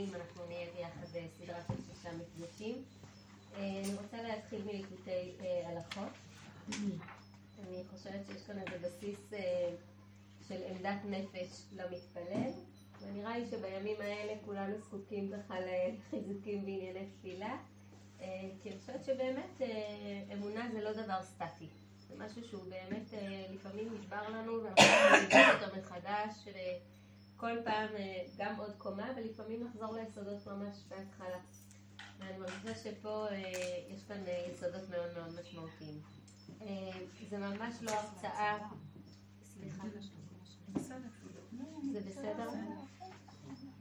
הבאים אנחנו נהיה ביחד בסדרה של שישה מפגשים. אה, אני רוצה להתחיל מליקוטי אה, הלכות. אני חושבת שיש כאן איזה בסיס אה, של עמדת נפש למתפלל, ונראה לי שבימים האלה כולנו זקוקים ככה לחיזוקים בענייני תפילה, כי אני חושבת שבאמת אמונה זה לא דבר סטטי. זה משהו שהוא באמת לפעמים נשבר לנו ואנחנו לבדוק אותו מחדש. כל פעם אה, גם עוד קומה, ולפעמים לחזור ליסודות ממש בהתחלה. ואני מרגישה שפה אה, יש כאן אה, יסודות מאוד מאוד משמעותיים. זה ממש לא הרצאה, סליחה, זה בסדר?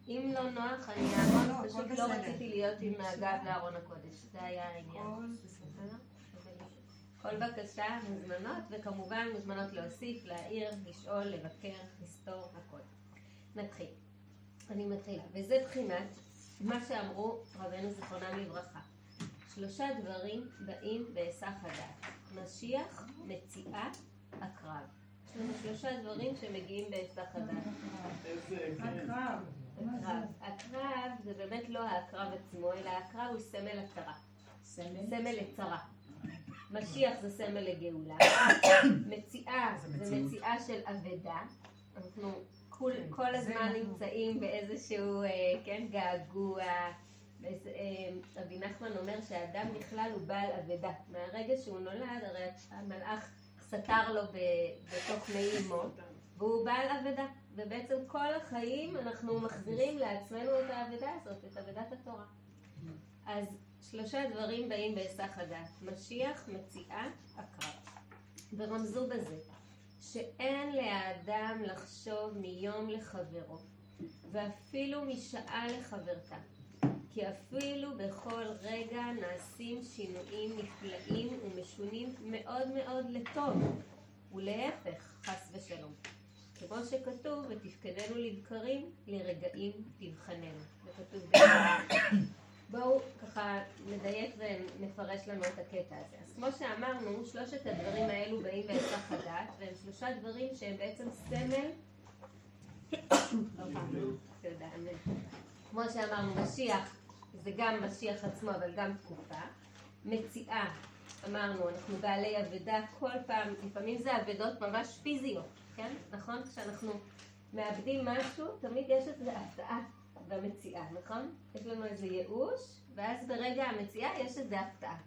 אם לא נוח, אני אעמוד, פשוט לא רציתי להיות עם הגב לארון הקודש, זה היה העניין. כל בקשה מוזמנות, וכמובן מוזמנות להוסיף, להעיר, לשאול, לבקר, לסתור, הכל. נתחיל. אני מתחילה. וזה בחינת מה שאמרו רבנו זיכרונם לברכה. שלושה דברים באים בהיסח הדעת. משיח, מציאה, הקרב. יש לנו שלושה דברים שמגיעים בהיסח הדעת. הקרב. הקרב. הקרב זה באמת לא הקרב עצמו, אלא הקרב הוא סמל הצרה. סמל לצרה. משיח זה סמל לגאולה. מציאה זה מציאה של אבדה. אנחנו כול, כן, כל הזמן נמצאים באיזשהו, אה, כן, געגוע. אה, רבי נחמן אומר שהאדם בכלל הוא בעל אבדה. מהרגע שהוא נולד, הרי המלאך סתר לו בתוך מי אמו, והוא בעל אבדה. ובעצם כל החיים אנחנו מחזירים לעצמנו את האבדה הזאת, את אבדת התורה. אז שלושה דברים באים בהיסח הדעת. משיח, מציאה, הקרב. ורמזו בזה. שאין לאדם לחשוב מיום לחברו, ואפילו משעה לחברתה, כי אפילו בכל רגע נעשים שינויים נפלאים ומשונים מאוד מאוד לטוב, ולהפך, חס ושלום. כמו שכתוב, ותפקדנו לבקרים, לרגעים תבחננו. זה כתוב בואו ככה נדייק ונפרש לנו את הקטע הזה. אז כמו שאמרנו, שלושת הדברים האלו באים בהיסח הדעת, והם שלושה דברים שהם בעצם סמל כמו שאמרנו, משיח זה גם משיח עצמו, אבל גם תקופה. מציאה, אמרנו, אנחנו בעלי אבדה כל פעם, לפעמים זה אבדות ממש פיזיות, כן? נכון? כשאנחנו מאבדים משהו, תמיד יש איזו הפתעה. במציאה, נכון? יש לנו איזה ייאוש, ואז ברגע המציאה יש איזה הפתעה.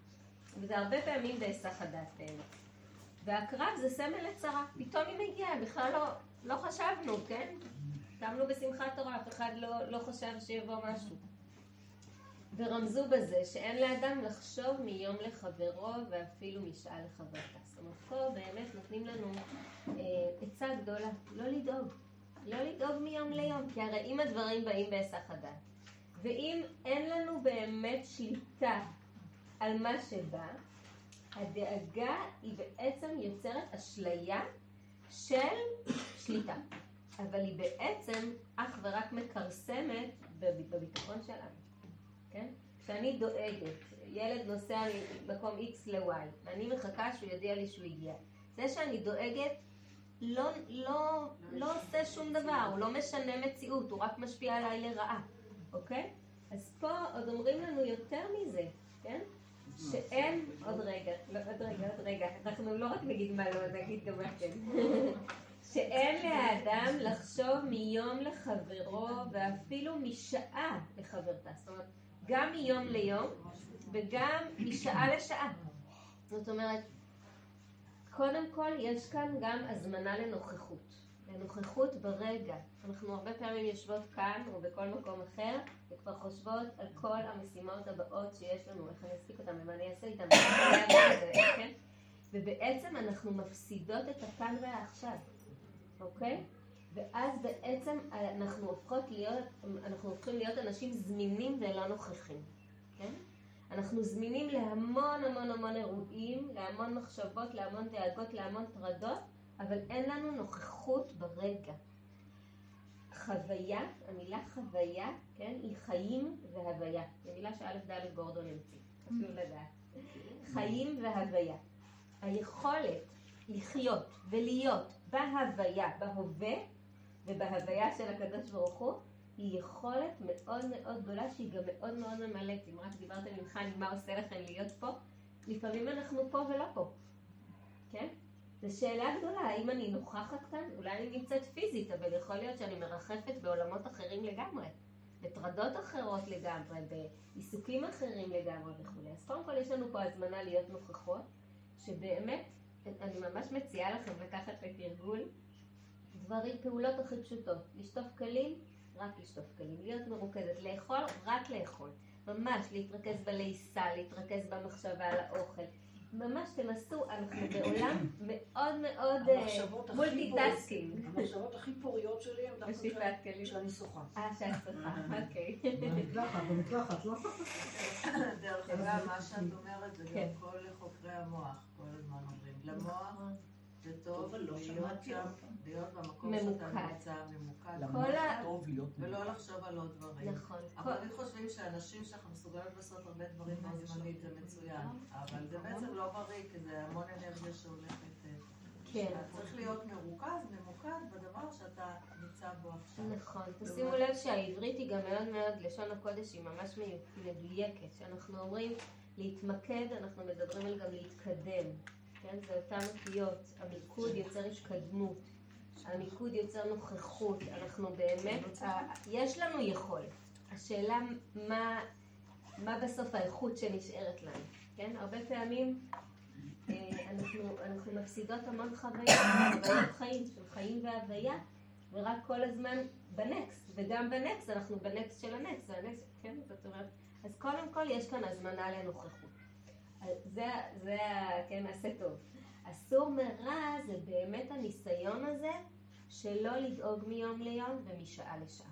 וזה הרבה פעמים בהיסח הדעת באמת. והקרב זה סמל לצרה. פתאום היא מגיעה, בכלל לא, לא חשבנו, כן? קמנו בשמחת תורה, אף אחד לא, לא חשב שיבוא משהו. ורמזו בזה שאין לאדם לחשוב מיום לחברו ואפילו משעה לחברתה. זאת אומרת, פה באמת נותנים לנו אה, עצה גדולה, לא לדאוג. לא לדאוג מיום ליום, כי הרי אם הדברים באים בהיסח הדעת, ואם אין לנו באמת שליטה על מה שבא, הדאגה היא בעצם יוצרת אשליה של שליטה. אבל היא בעצם אך ורק מכרסמת בביטחון שלנו, כן? כשאני דואגת, ילד נוסע ממקום X ל-Y, ואני מחכה שהוא יודיע לי שהוא הגיע. זה שאני דואגת לא, לא, לא עושה שום דבר, הוא לא משנה מציאות, הוא רק משפיע עליי לרעה, אוקיי? אז פה עוד אומרים לנו יותר מזה, כן? שאין, עוד רגע, לא, עוד רגע, עוד רגע, אנחנו לא רק נגיד מה לא, נגיד גם מה כן. שאין לאדם לחשוב מיום לחברו ואפילו משעה לחברתה. זאת אומרת, גם מיום ליום וגם משעה לשעה. זאת אומרת, קודם כל יש כאן גם הזמנה לנוכחות, לנוכחות ברגע. אנחנו הרבה פעמים יושבות כאן או בכל מקום אחר וכבר חושבות על כל המשימות הבאות שיש לנו, איך אני אספיק אותן ומה אני אעשה איתן, כן? ובעצם אנחנו מפסידות את הכאן והעכשיו, אוקיי? ואז בעצם אנחנו הופכות להיות, אנחנו הופכים להיות אנשים זמינים ולא נוכחים, כן? אנחנו זמינים להמון המון המון אירועים, להמון מחשבות, להמון דאגות, להמון טרדות, אבל אין לנו נוכחות ברגע. חוויה, המילה חוויה, כן, היא חיים והוויה. זו מילה שא' ד' גורדון המציא, חשוב לדעת. חיים והוויה. היכולת לחיות ולהיות בהוויה, בהווה ובהוויה של הקדוש ברוך הוא, היא יכולת מאוד מאוד גדולה שהיא גם מאוד מאוד ממלאת. אם רק דיברתם עם חני מה עושה לכם להיות פה, לפעמים אנחנו פה ולא פה, כן? זו שאלה גדולה, האם אני נוכחת כאן? אולי אני נמצאת פיזית, אבל יכול להיות שאני מרחפת בעולמות אחרים לגמרי, בטרדות אחרות לגמרי, בעיסוקים אחרים לגמרי וכולי. אז קודם כל יש לנו פה הזמנה להיות נוכחות, שבאמת, אני ממש מציעה לכם לקחת לתרגול דברים, פעולות הכי פשוטות. לשטוף כלים, רק לשטוף כלים. להיות מרוכזת, לאכול, רק לאכול. ממש להתרכז בלעיסה, להתרכז במחשבה על האוכל. ממש תנסו, אנחנו בעולם מאוד מאוד multitasking. המחשבות הכי פוריות שלי הן דווקא כשאני שוחה. אה, שאת שוחה, אוקיי. במקלחת, במקלחת, לא? דרך אגב, מה שאת אומרת זה גם כל חוקרי המוח, כל הזמן אומרים. למוח זה טוב להיות שם, להיות במקום שאתה נמצא ממוקד. ולא לחשוב על עוד דברים. נכון. אבל אני חושבים שאנשים שאנחנו מסוגלים לעשות הרבה דברים בו זמנית זה מצוין. אבל זה בעצם לא בריא, כי זה המון אנרגיה שהולכת... כן. צריך להיות מרוכז, ממוקד בדבר שאתה נמצא בו עכשיו. נכון. תשימו לב שהעברית היא גם מאוד מאוד, לשון הקודש היא ממש מדויקת. כשאנחנו אומרים להתמקד, אנחנו מדברים על גם להתקדם. כן? זה אותן אותיות. המיקוד יוצר התקדמות. המיקוד יוצר נוכחות. אנחנו באמת, יש לנו יכולת. השאלה מה, מה בסוף האיכות שנשארת לנו. כן? הרבה פעמים אנחנו, אנחנו מפסידות המון חוויות, חוויות חיים, של חיים והוויה, ורק כל הזמן בנקסט, וגם בנקסט, אנחנו בנקסט של הנקסט, והנקסט, כן, זאת אומרת, אז קודם כל יש כאן הזמנה לנוכחות. זה, זה, כן, עשה טוב. הסור מרע זה באמת הניסיון הזה שלא לדאוג מיום ליום ומשעה לשעה.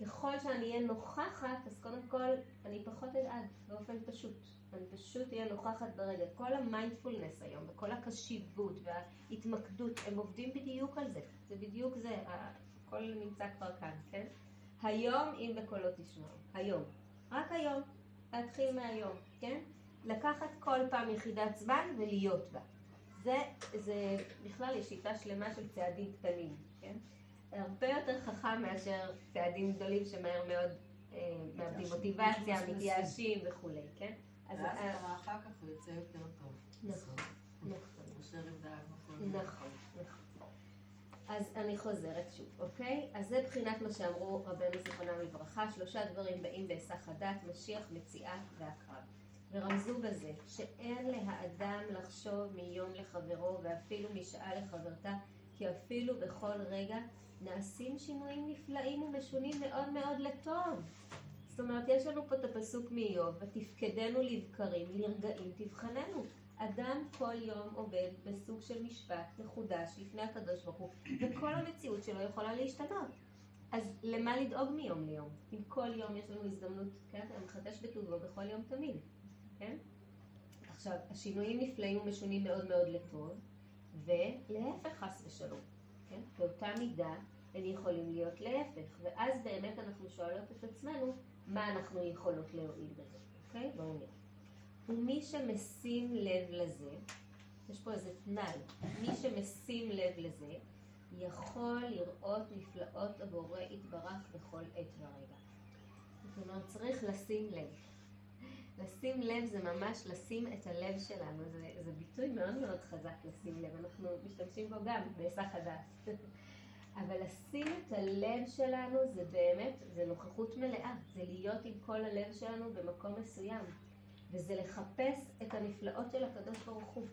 ככל שאני אהיה נוכחת, אז קודם כל אני פחות אדאג באופן פשוט. אני פשוט אהיה נוכחת ברגע. כל המיינדפולנס היום וכל הקשיבות וההתמקדות, הם עובדים בדיוק על זה. זה בדיוק זה, הכל נמצא כבר כאן, כן? היום אם בקולו תשמעו, היום. רק היום. להתחיל מהיום, כן? לקחת כל פעם יחידת זמן ולהיות בה. זה, זה בכלל יש שיטה שלמה של צעדים קטנים, כן? הרבה יותר חכם מאשר צעדים גדולים שמהר מאוד אה, מאבדים מוטיבציה, מתייאשים וכולי, כן? אז אחר כך הוא יוצא יותר טוב. נכון, נכון. נכון, נכון. אז אני חוזרת שוב, אוקיי? אז זה בחינת מה שאמרו רבנו זיכרונם לברכה, שלושה דברים באים בהיסח הדעת, משיח, מציאה והקרב. ורמזו בזה שאין להאדם לחשוב מיום לחברו ואפילו משעה לחברתה, כי אפילו בכל רגע נעשים שינויים נפלאים ומשונים מאוד מאוד לטוב. זאת אומרת, יש לנו פה את הפסוק מאיוב, ותפקדנו לבקרים, לרגעים תבחננו. אדם כל יום עובד בסוג של משפט מחודש לפני הקדוש ברוך הוא, וכל המציאות שלו יכולה להשתנות. אז למה לדאוג מיום ליום? אם כל יום יש לנו הזדמנות, כן, המחדש בטובו בכל יום תמיד, כן? עכשיו, השינויים נפלאים ומשונים מאוד מאוד לטוב, ולהפך חס ושלום, כן? באותה מידה הם יכולים להיות להפך, ואז באמת אנחנו שואלות את עצמנו, מה אנחנו יכולות להועיל בזה, אוקיי? בואו נראה. ומי שמשים לב לזה, יש פה איזה תנאי, מי שמשים לב לזה, יכול לראות נפלאות הבורא יתברך בכל עת ורגע. זאת אומרת, צריך לשים לב. לשים לב זה ממש לשים את הלב שלנו, זה, זה ביטוי מאוד מאוד חזק לשים לב, אנחנו משתמשים בו גם בהיסח הדעת. אבל לשים את הלב שלנו זה באמת, זה נוכחות מלאה, זה להיות עם כל הלב שלנו במקום מסוים, וזה לחפש את הנפלאות של הקדוש ברוך הוא.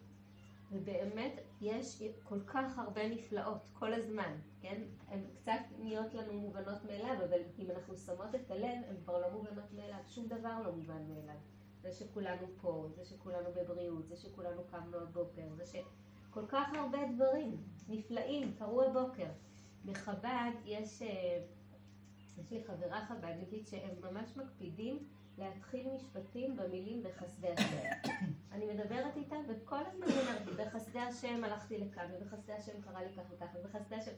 ובאמת יש כל כך הרבה נפלאות כל הזמן, כן? הן קצת נהיות לנו מובנות מאליו, אבל אם אנחנו שמות את הלב, הן כבר לא מובנות מאליו, שום דבר לא מובן מאליו. זה שכולנו פה, זה שכולנו בבריאות, זה שכולנו קמנו הבוקר, זה שכל כך הרבה דברים נפלאים קרו הבוקר. בחב"ד יש, אה, יש לי חברה חב"דניקית שהם ממש מקפידים להתחיל משפטים במילים בחסדי השם. אני מדברת איתם וכל הזמן אומרת, בחסדי השם הלכתי לכאן, ובחסדי השם קרה לי כך וכך, ובחסדי השם...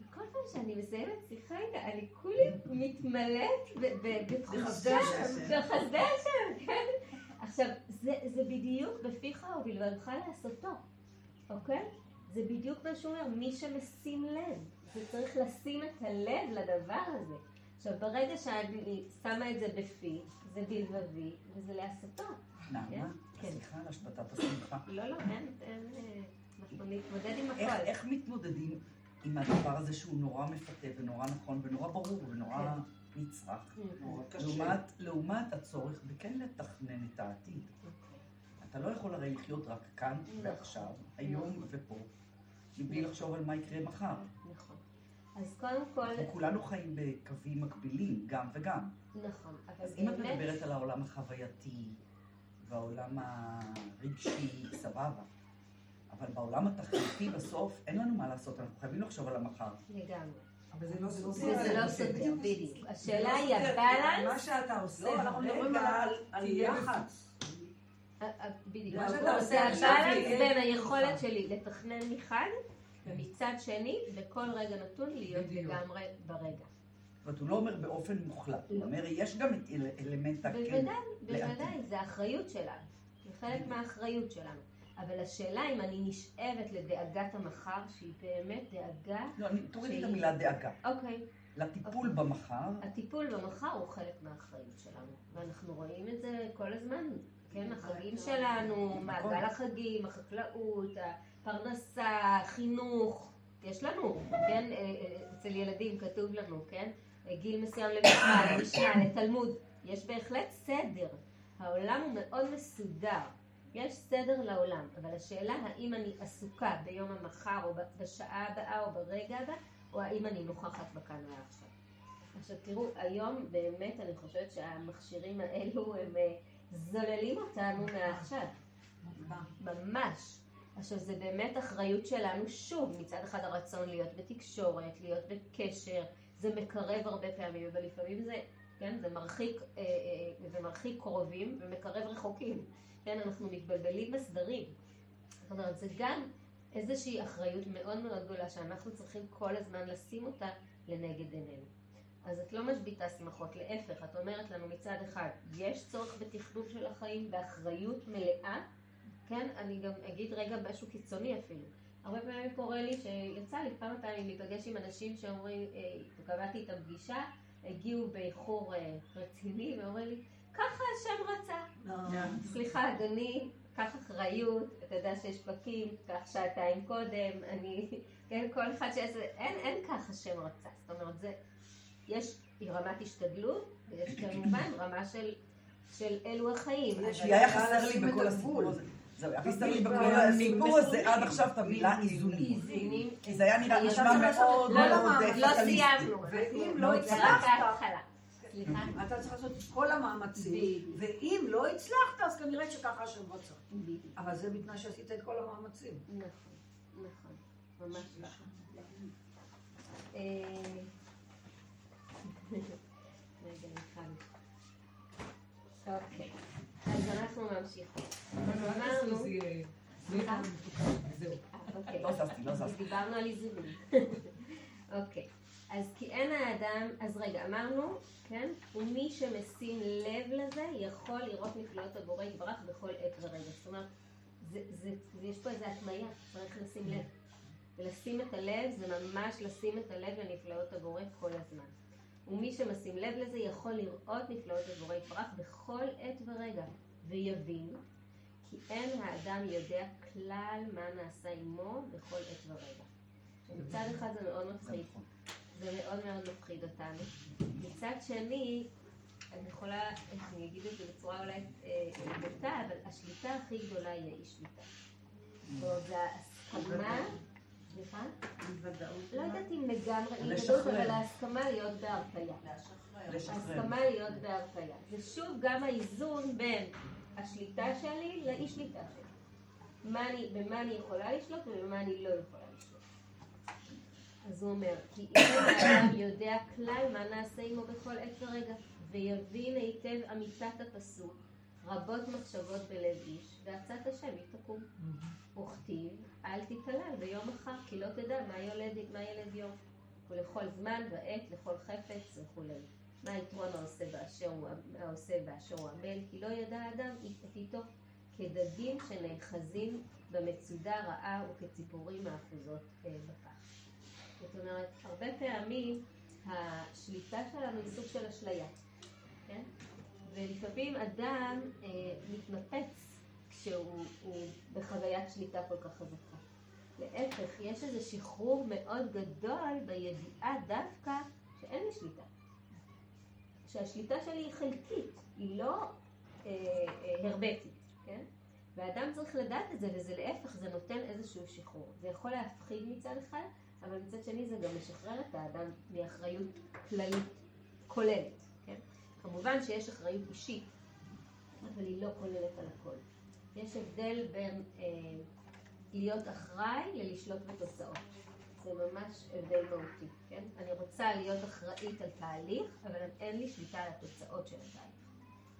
וכל פעם שאני מסיימת שיחה איתה, אני כולי מתמלאת בתחושה, בחסדי השם, כן? עכשיו, זה, זה בדיוק בפיך ובלבדך לעשותו, אוקיי? זה בדיוק מה שהוא אומר, מי שמשים לב. זה צריך לשים את הלב לדבר הזה. עכשיו, ברגע שאני שמה את זה בפי, זה בלבבי, וזה להסתות. נעמה, כן. סליחה על השבתת השמחה. לא, לא, אין, אה, אנחנו נתמודד עם הכל. איך מתמודדים עם הדבר הזה שהוא נורא מפתה ונורא נכון ונורא ברור ונורא נצרך? נורא קשה. לעומת, לעומת הצורך בכן לתכנן את העתיד. אתה לא יכול הרי לחיות רק כאן ועכשיו, היום ופה, מבלי לחשוב על מה יקרה מחר. אז קודם כל, אנחנו כולנו חיים בקווים מקבילים, גם וגם. נכון, אבל אז אם את באמת, מדברת על העולם החווייתי והעולם הרגשי, סבבה. אבל בעולם התכליתי בסוף אין לנו מה לעשות, אנחנו חייבים לחשוב על המחר. לגמרי. אבל זה לא סותר. וזה לא סותר, בדיוק. השאלה היא מה הבלנס, שאתה עושה, לא, אנחנו מדברים על- יח"צ. אה, אה, בדיוק, מה זה שאתה עושה יהיה בין היכולת. שלי לתכנן מחד, ומצד שני, בכל רגע נתון להיות בדיוק. לגמרי ברגע. זאת אומרת, הוא לא אומר באופן מוחלט, הוא לא. אומר, יש גם את אל- אלמנט הכן. בוודאי. בוודאי, זה האחריות שלנו. זה חלק מהאחריות שלנו. אבל השאלה אם אני נשאבת לדאגת המחר, שהיא באמת דאגה, לא, אני- תורידי את שהיא- המילה דאגה. אוקיי, לטיפול במחר, הטיפול במחר הוא חלק מהאחריות שלנו, ואנחנו רואים את זה כל הזמן, כן, החגים שלנו, מעגל החגים, החקלאות, הפרנסה, החינוך, יש לנו, כן, אה, אה, אצל ילדים כתוב לנו, כן, אה, גיל מסוים למקרא, למשנה, לתלמוד, יש בהחלט סדר, העולם הוא מאוד מסודר, יש סדר לעולם, אבל השאלה האם אני עסוקה ביום המחר או בשעה הבאה או ברגע הבא, או האם אני נוכחת בכאן ועכשיו. עכשיו. תראו, היום באמת אני חושבת שהמכשירים האלו הם זוללים אותנו מעכשיו, ממש. עכשיו זה באמת אחריות שלנו, שוב, מצד אחד הרצון להיות בתקשורת, להיות בקשר, זה מקרב הרבה פעמים, אבל לפעמים זה, כן, זה מרחיק, אה, אה, זה מרחיק קרובים ומקרב רחוקים, כן, אנחנו מתבלבלים בסדרים. זאת אומרת, זה גם איזושהי אחריות מאוד מאוד גדולה שאנחנו צריכים כל הזמן לשים אותה לנגד עינינו. אז את לא משביתה שמחות, להפך, את אומרת לנו מצד אחד, יש צורך בתכנון של החיים, באחריות מלאה, כן, אני גם אגיד רגע משהו קיצוני אפילו. הרבה פעמים קורה לי שיצא לי כמה פעמים להיפגש עם אנשים שאומרים, אה, קבעתי איתם פגישה, הגיעו באיחור אה, רציני, ואומרים לי, ככה השם רצה. סליחה, אדוני, קח אחריות, אתה יודע שיש פקקים, קח שעתיים קודם, אני, כן, כל אחד שיעשה, אין, אין כך השם רצה. זאת אומרת, זה, יש רמת השתדלות, ויש כמובן רמה של, של אלו החיים. יש היה חסר לי את בכל. הסיפור הזה. זהו, לי בדיוק, בכל הסיפור הזה. עד עכשיו את המילה איזונים. כי זה היה נראה נשמע מאוד לא, לא, מאוד המאמץ. לא פטליסטי. סיימנו. ואם לא הצלחת-. סליחה? אתה צריך לעשות את כל המאמצים. ואם לא הצלחת, אז כנראה שככה השם רצה. בדיוק. אבל זה בתנאי שעשית את כל המאמצים. נכון, נכון, ממש ככה. אה, רגע, ניחן. אוקיי, אז אנחנו ממשיכים. אז אמרנו... סליחה? זהו. אה, אוקיי. לא לא. דיברנו על איזונים. אוקיי. אז כי אין האדם, אז רגע, אמרנו, כן? ומי שמשים לב לזה יכול לראות נפלאות הבורא יתברך בכל עת ורגע. זאת אומרת, זה, זה, זה, יש פה איזו התניה, צריך לשים לב. ולשים את הלב זה ממש לשים את הלב לנפלאות הבורא כל הזמן. ומי שמשים לב לזה יכול לראות נפלאות הבורא יתברך בכל עת ורגע, ויבין כי אין האדם יודע כלל מה נעשה עמו בכל עת ורגע. מצד אחד זה מאוד מפחיד. זה מאוד מאוד מפחיד אותנו. מצד שני, אני יכולה, אני אגיד את זה בצורה אולי אה, בוטה, אבל השליטה הכי גדולה היא האי שליטה. זאת אומרת, זה ההסכמה, סליחה? לא יודעת אם לגמרי. ודאות, אבל ההסכמה להיות בהרפאיה. לשחרר. לשחרר. הסכמה להיות בהרפאיה. זה שוב גם האיזון בין השליטה שלי לאי שליטה שלי. אני, במה אני יכולה לשלוט ובמה אני לא יכולה לשלוט. אז הוא אומר, כי אם האדם יודע כלל מה נעשה עמו בכל עת ורגע, ויבין היטב אמיתת הפסוק, רבות מחשבות בלב איש, ועצת השם היא תקום. וכתיב, אל תתעלל ביום אחר, כי לא תדע מה ילד, מה ילד יום. ולכל זמן ועת, לכל חפץ וכולי. מה יתרון העושה באשר הוא, העושה באשר הוא עמל, כי לא ידע האדם את איתו כדגים שנאחזים במצודה רעה וכציפורים האחוזות אה, בכך. זאת אומרת, הרבה פעמים השליטה שלנו היא סוג של אשליה, כן? ולפעמים אדם אה, מתנפץ כשהוא בחוויית שליטה כל כך חזקה. להפך, יש איזה שחרור מאוד גדול בידיעה דווקא שאין לי שליטה. שהשליטה שלי היא חלקית, היא לא אה, אה, הרבטית, כן? ואדם צריך לדעת את זה, וזה להפך, זה נותן איזשהו שחרור. זה יכול להפחיד מצד אחד, אבל מצד שני זה גם משחרר את האדם מאחריות כללית, כוללת? כמובן שיש אחריות אישית, אבל היא לא כוללת על הכל. יש הבדל בין אה, להיות אחראי ללשלוט בתוצאות. זה ממש הבדל מהותי, כן? אני רוצה להיות אחראית על תהליך, אבל אין לי שליטה על התוצאות של התהליך.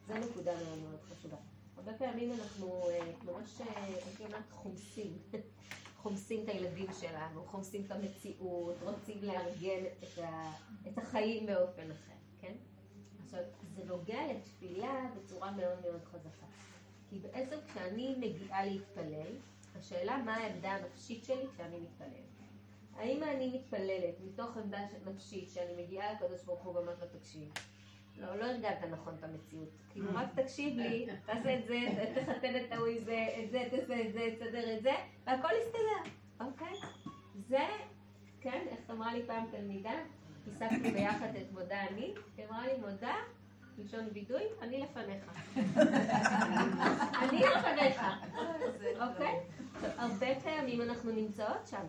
זו נקודה מאוד מאוד חשובה. הרבה פעמים אנחנו אה, ממש, אה, הייתי אומרת, חומסים. חומסים את הילדים שלנו, חומסים את המציאות, רוצים לארגן את, ה, את החיים באופן אחר, כן? עכשיו, זה נוגע לתפילה בצורה מאוד מאוד חזקה. כי בעצם כשאני מגיעה להתפלל, השאלה מה העמדה הנפשית שלי כשאני מתפללת. האם אני מתפללת מתוך עמדה נפשית שאני מגיעה לקדוש ברוך הוא ואומרת לו תקשיב, לא, לא הרגעת נכון את המציאות. כאילו רק תקשיב לי, תעשה את זה, תחתן את ההוא זה, את זה, תעשה את זה, תסדר את זה, והכל יסתדר, אוקיי? זה, כן, איך אמרה לי פעם תלמידה, פיסקתי ביחד את מודה אני, היא אמרה לי מודה, לשון וידוי, אני לפניך. אני לפניך, אוקיי? הרבה פעמים אנחנו נמצאות שם,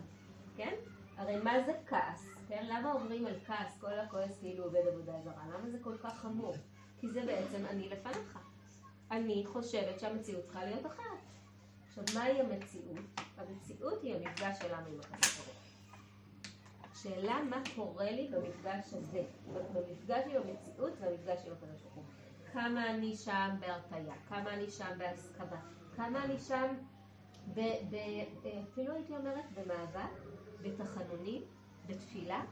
כן? הרי מה זה כעס? כן? למה אומרים על כעס, כל הכועס כאילו עובד עבודה זרה? למה זה כל כך חמור? כי זה בעצם אני לפניך. אני חושבת שהמציאות צריכה להיות אחרת. עכשיו, מהי המציאות? המציאות היא המפגש שלנו עם הקדוש ברוך השאלה מה קורה לי במפגש הזה, במפגש עם המציאות והמפגש עם הקדוש ברוך הוא. כמה אני שם בהרפאיה, כמה אני שם בהסכמה, כמה אני שם, ב, ב, אפילו הייתי אומרת במאבק, בתחנונים, בתפילה,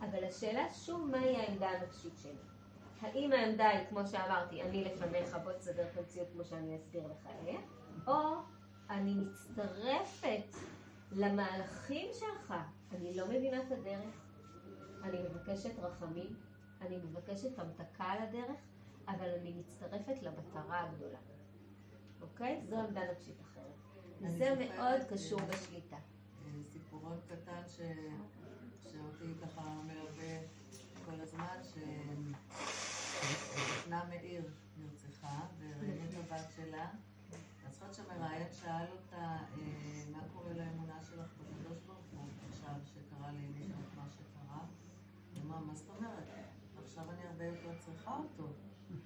אבל השאלה שוב מהי העמדה הנפשית שלי. האם העמדה היא, כמו שאמרתי, אני לפניך, בוא תסדר את המציאות כמו שאני אסביר לך עליה, או אני מצטרפת למהלכים שלך, אני לא מבינה את הדרך, אני מבקשת רחמים, אני מבקשת המתקה על הדרך, אבל אני מצטרפת למטרה הגדולה. אוקיי? זו עמדה נפשית אחרת. זה מאוד קשור בשליטה. סיפורון קטן ש... שאותי ככה מלווה כל הזמן, שנה מאיר נרצחה, וראינו את הבת שלה. אני זוכרת שהמראיין שאל אותה, אה, מה קורה לאמונה שלך בקדוש ברוך הוא עכשיו, שקרה לי מישהו את מה שקרה? היא אמרה, מה זאת אומרת? עכשיו אני הרבה יותר צריכה אותו.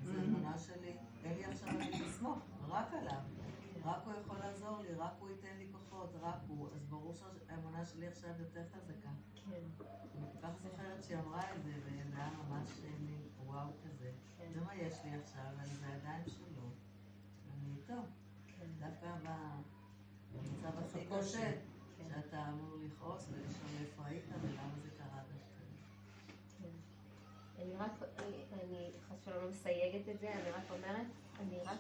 זו אמונה שלי, אין לי עכשיו על לסמוך, רק עליו. רק הוא יכול לעזור לי, רק הוא ייתן לי כוחות, רק הוא. אז ברור שהאמונה שלי עכשיו יותר חזקה. כן. אני כל כך זוכרת שהיא אמרה את זה, וזה היה ממש מין וואו כזה. כן. זה מה יש לי עכשיו, אני בידיים שלו. אני איתו. כן. דווקא במצב הכי קשה. שאתה אמור לכעוס ולשאול איפה היית ולמה זה. אני רק, אני חס ושלום מסייגת את זה, אני רק אומרת, אני רק,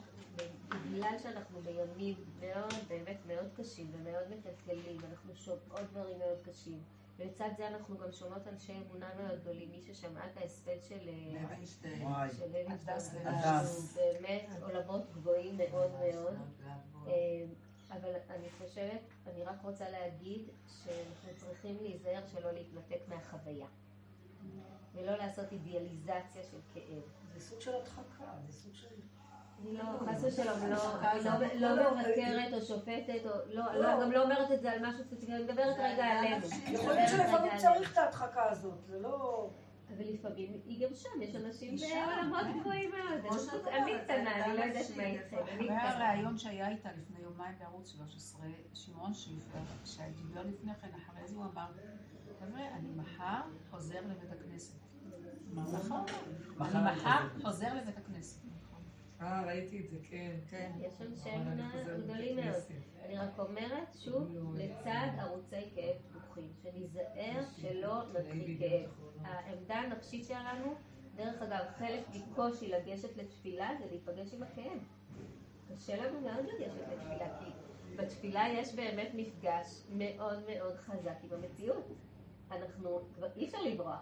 בגלל שאנחנו בימים מאוד, באמת מאוד קשים ומאוד מטלטלים, אנחנו שומעות דברים מאוד קשים. ולצד זה אנחנו גם שומעות אנשי אמונה מאוד גדולים. מי ששמע את ההספד של לוינשטיין, של לוינשטיין, באמת עולמות גבוהים מאוד מאוד. אה, אבל אני חושבת, אני רק רוצה להגיד שאנחנו צריכים להיזהר שלא להתנתק מהחוויה. ולא לעשות אידיאליזציה של כאב. זה סוג של הדחקה, זה סוג של... לא, חס ושלום, לא, לא מבקרת או שופטת, או לא, גם לא אומרת את זה על משהו ספציפי, אני מדברת רגע עלינו. יכול להיות שלפעמים צריך את ההדחקה הזאת, זה לא... אבל לפעמים היא גם שם, יש אנשים בעולמות גבוהים מאוד. אני קטנה, אני לא יודעת מה איתכם. היה ראיון שהיה איתה לפני יומיים בערוץ 13, שמעון שיפר, שדיבר לפני כן, אחרי זה הוא אמר, חבר'ה, אני מחר חוזר לבית הכנסת. נכון. אני מחר חוזר לבית הכנסת. אה, ראיתי את זה, כן. כן, יש שם שם גדולים מאוד. אני רק אומרת, שוב, לצד ערוצי כאב פתוחים, שניזהר שלא נתחיל כאב. העמדה הנפשית שלנו, דרך אגב, חלק מקושי לגשת לתפילה זה להיפגש עם הכאב. קשה לנו מאוד לגשת לתפילה, כי בתפילה יש באמת מפגש מאוד מאוד חזק עם המציאות. אנחנו, אי אפשר לברוח.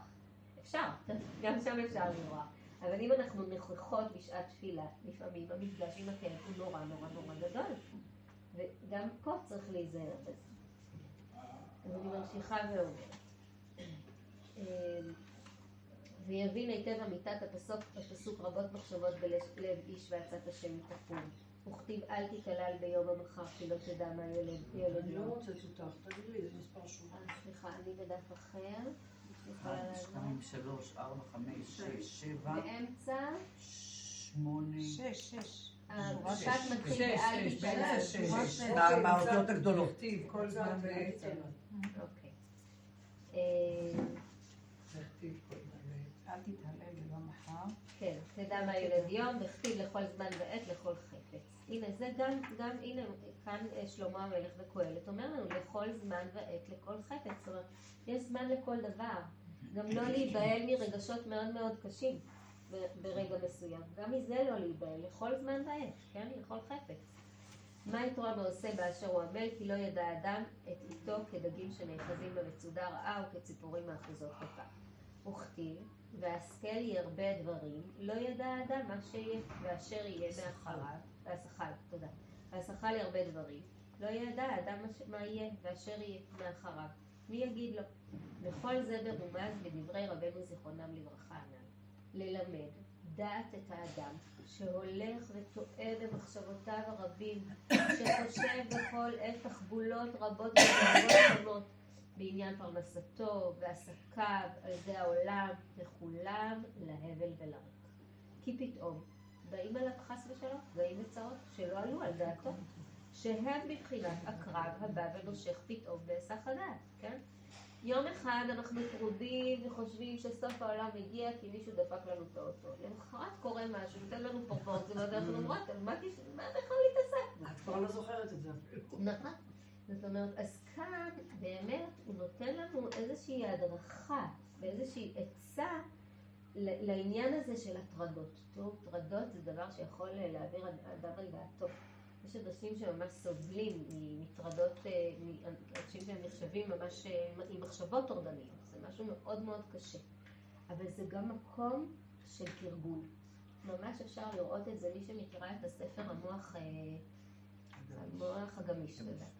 אפשר, גם שם אפשר לברוח. אבל אם אנחנו נוכחות בשעת תפילה, לפעמים המפגש עם הכלב הוא נורא נורא נורא גדול. וגם פה צריך להיזהר בזה. אז אני ממשיכה ואומרת. אמ, ויבין היטב אמיתת הפסוק, הפסוק רבות מחשבות בלב איש ועצת השם תקום. וכתיב אל תיכלל ביום המחר כי לא תדע מה ילד אני לא רוצה אותך, תגידי לי, זה מספר שוב. אה, סליחה, אני בדף אחר. שתיים, שלוש, ארבע, חמש, שש, שבע. באמצע? שמונה. שש, שש. המשפט אה, מתחיל באל תיכלל. מהאותיות הגדולות. כל זמן בעצם. אוקיי. אה, אל תתהלל ביום מחר. כן, תדע מה ילד יום, וכתיב לכל זמן ועת לכל חפץ. הנה, זה גם, גם, הנה, כאן אה, שלמה המלך וקהלת אומר לנו, לכל זמן ועת לכל חפץ. זאת אומרת, יש זמן לכל דבר. גם לא להיבהל מרגשות מאוד מאוד קשים ברגע מסוים. גם מזה לא להיבהל, לכל זמן ועת, כן? לכל חפץ. מה יתרום העושה באשר הוא עמל, כי לא ידע אדם את איתו כדגים שנאחזים במצודה רעה וכציפורים מאחוזות כפה. וכתיב, והשכל ירבה דברים, לא ידע האדם מה שיהיה, ואשר יהיה מאחריו, והשכל, תודה. והשכל ירבה דברים, לא ידע האדם מה יהיה, ואשר יהיה מאחריו. מי יגיד לו? וכל זה ברומז בדברי רבנו זיכרונם לברכה הנ"ל. ללמד דעת את האדם שהולך וטועה במחשבותיו הרבים, שחושב בכל עת תחבולות רבות ודאגות שונות בעניין פרנסתו ועסקיו על זה העולם, וכולם להבל ולריק. כי פתאום באים עליו חס ושלום, באים וצרות שלא עלו על דעתו, שהם מבחינת הקרב הבא ונושך פתאום בהיסח הדעת, כן? יום אחד אנחנו פרודים וחושבים שסוף העולם הגיע כי מישהו דפק לנו את האוטו. למחרת קורה משהו, נותן לנו פרופורציה, ואנחנו אומרות, מה בכלל להתעסק? את כבר לא זוכרת את זה. נכון. זאת אומרת, אז כאן באמת הוא נותן לנו איזושהי הדרכה ואיזושהי עצה לעניין הזה של הטרדות. תראו, טרדות זה דבר שיכול להעביר אדם על דעתו. יש אנשים שממש סובלים מטרדות, אה, אנשים שהם נחשבים ממש אה, עם מחשבות טורדניות, זה משהו מאוד מאוד קשה. אבל זה גם מקום של תרגול. ממש אפשר לראות את זה, מי שמכירה את הספר המוח, אה, המוח הגמיש, תודה.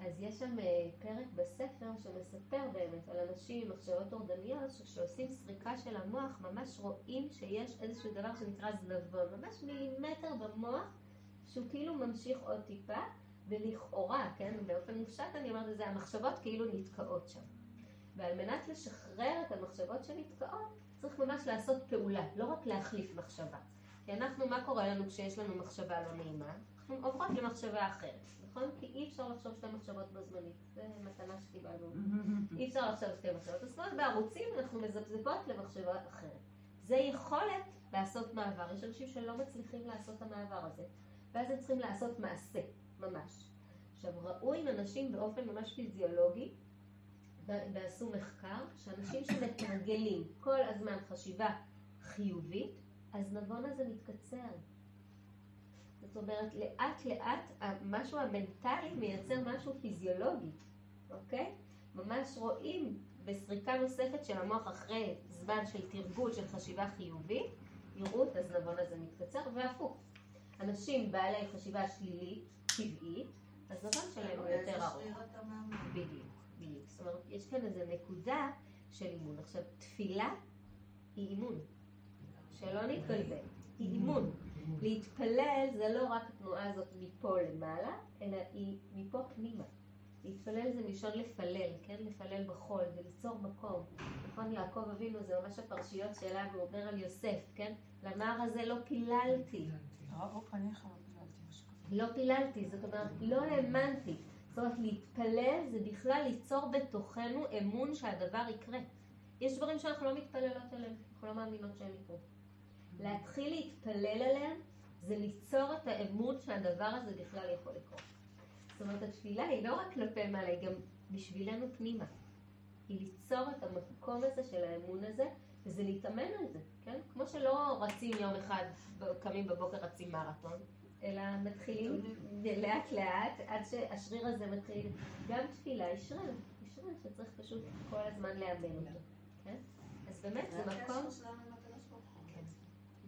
אז יש שם פרק בספר שמספר באמת על אנשים עם מחשבות טורדניות, שכשעושים סריקה של המוח, ממש רואים שיש איזשהו דבר שנקרא זנבון, ממש מילימטר במוח. שהוא כאילו ממשיך עוד טיפה, ולכאורה, כן, באופן מופשט אני אומרת את זה, המחשבות כאילו נתקעות שם. ועל מנת לשחרר את המחשבות שנתקעות, צריך ממש לעשות פעולה, לא רק להחליף מחשבה. כי אנחנו, מה קורה לנו כשיש לנו מחשבה לא נעימה? אנחנו עוברות למחשבה אחרת, נכון? כי אי אפשר לחשוב שתי מחשבות בו זמנית. זה מתנה שקיבלנו. אי אפשר לחשוב שתי מחשבות. זאת אומרת, בערוצים אנחנו מזפזפות למחשבה אחרת. זה יכולת לעשות מעבר. יש אנשים שלא מצליחים לעשות את המעבר הזה. ואז הם צריכים לעשות מעשה, ממש. עכשיו, ראו עם אנשים באופן ממש פיזיולוגי, ועשו מחקר, שאנשים שמתרגלים כל הזמן חשיבה חיובית, הזנבון הזה מתקצר. זאת אומרת, לאט לאט המשהו המנטלי מייצר משהו פיזיולוגי, אוקיי? ממש רואים בסריקה נוספת של המוח אחרי זמן של תרגול של חשיבה חיובית, יראו את הזנבון הזה מתקצר, והפוך. אנשים בעלי חשיבה שלילית, טבעית, הזמן שלהם הוא יותר ארוך. בדיוק, בדיוק. זאת אומרת, יש כאן איזו נקודה של אימון. עכשיו, תפילה היא אימון. שלא נתבלבל, היא אימון. להתפלל זה לא רק התנועה הזאת מפה למעלה, אלא היא מפה פנימה. להתפלל זה מלשון לפלל, כן? לפלל בחול, זה ליצור מקום. נכון, יעקב אבינו זה ממש הפרשיות שלנו, הוא אומר על יוסף, כן? לנער הזה לא פיללתי. לא פיללתי, זאת אומרת, לא האמנתי. זאת אומרת, להתפלל זה בכלל ליצור בתוכנו אמון שהדבר יקרה. יש דברים שאנחנו לא מתפללות עליהם, אנחנו לא מאמינות שהם יקרו. להתחיל להתפלל עליהם זה ליצור את האמון שהדבר הזה בכלל יכול לקרות. זאת אומרת, התפילה היא לא רק כלפי מעלה, היא גם בשבילנו פנימה. היא ליצור את המקום הזה של האמון הזה, וזה להתאמן על זה, כן? כמו שלא רצים יום אחד, קמים בבוקר רצים מרתון, אלא מתחילים לאט לאט עד שהשריר הזה מתחיל. גם תפילה היא שריר, היא שריר שצריך פשוט כל הזמן לאמן אותו, כן? אז באמת, זה מקום...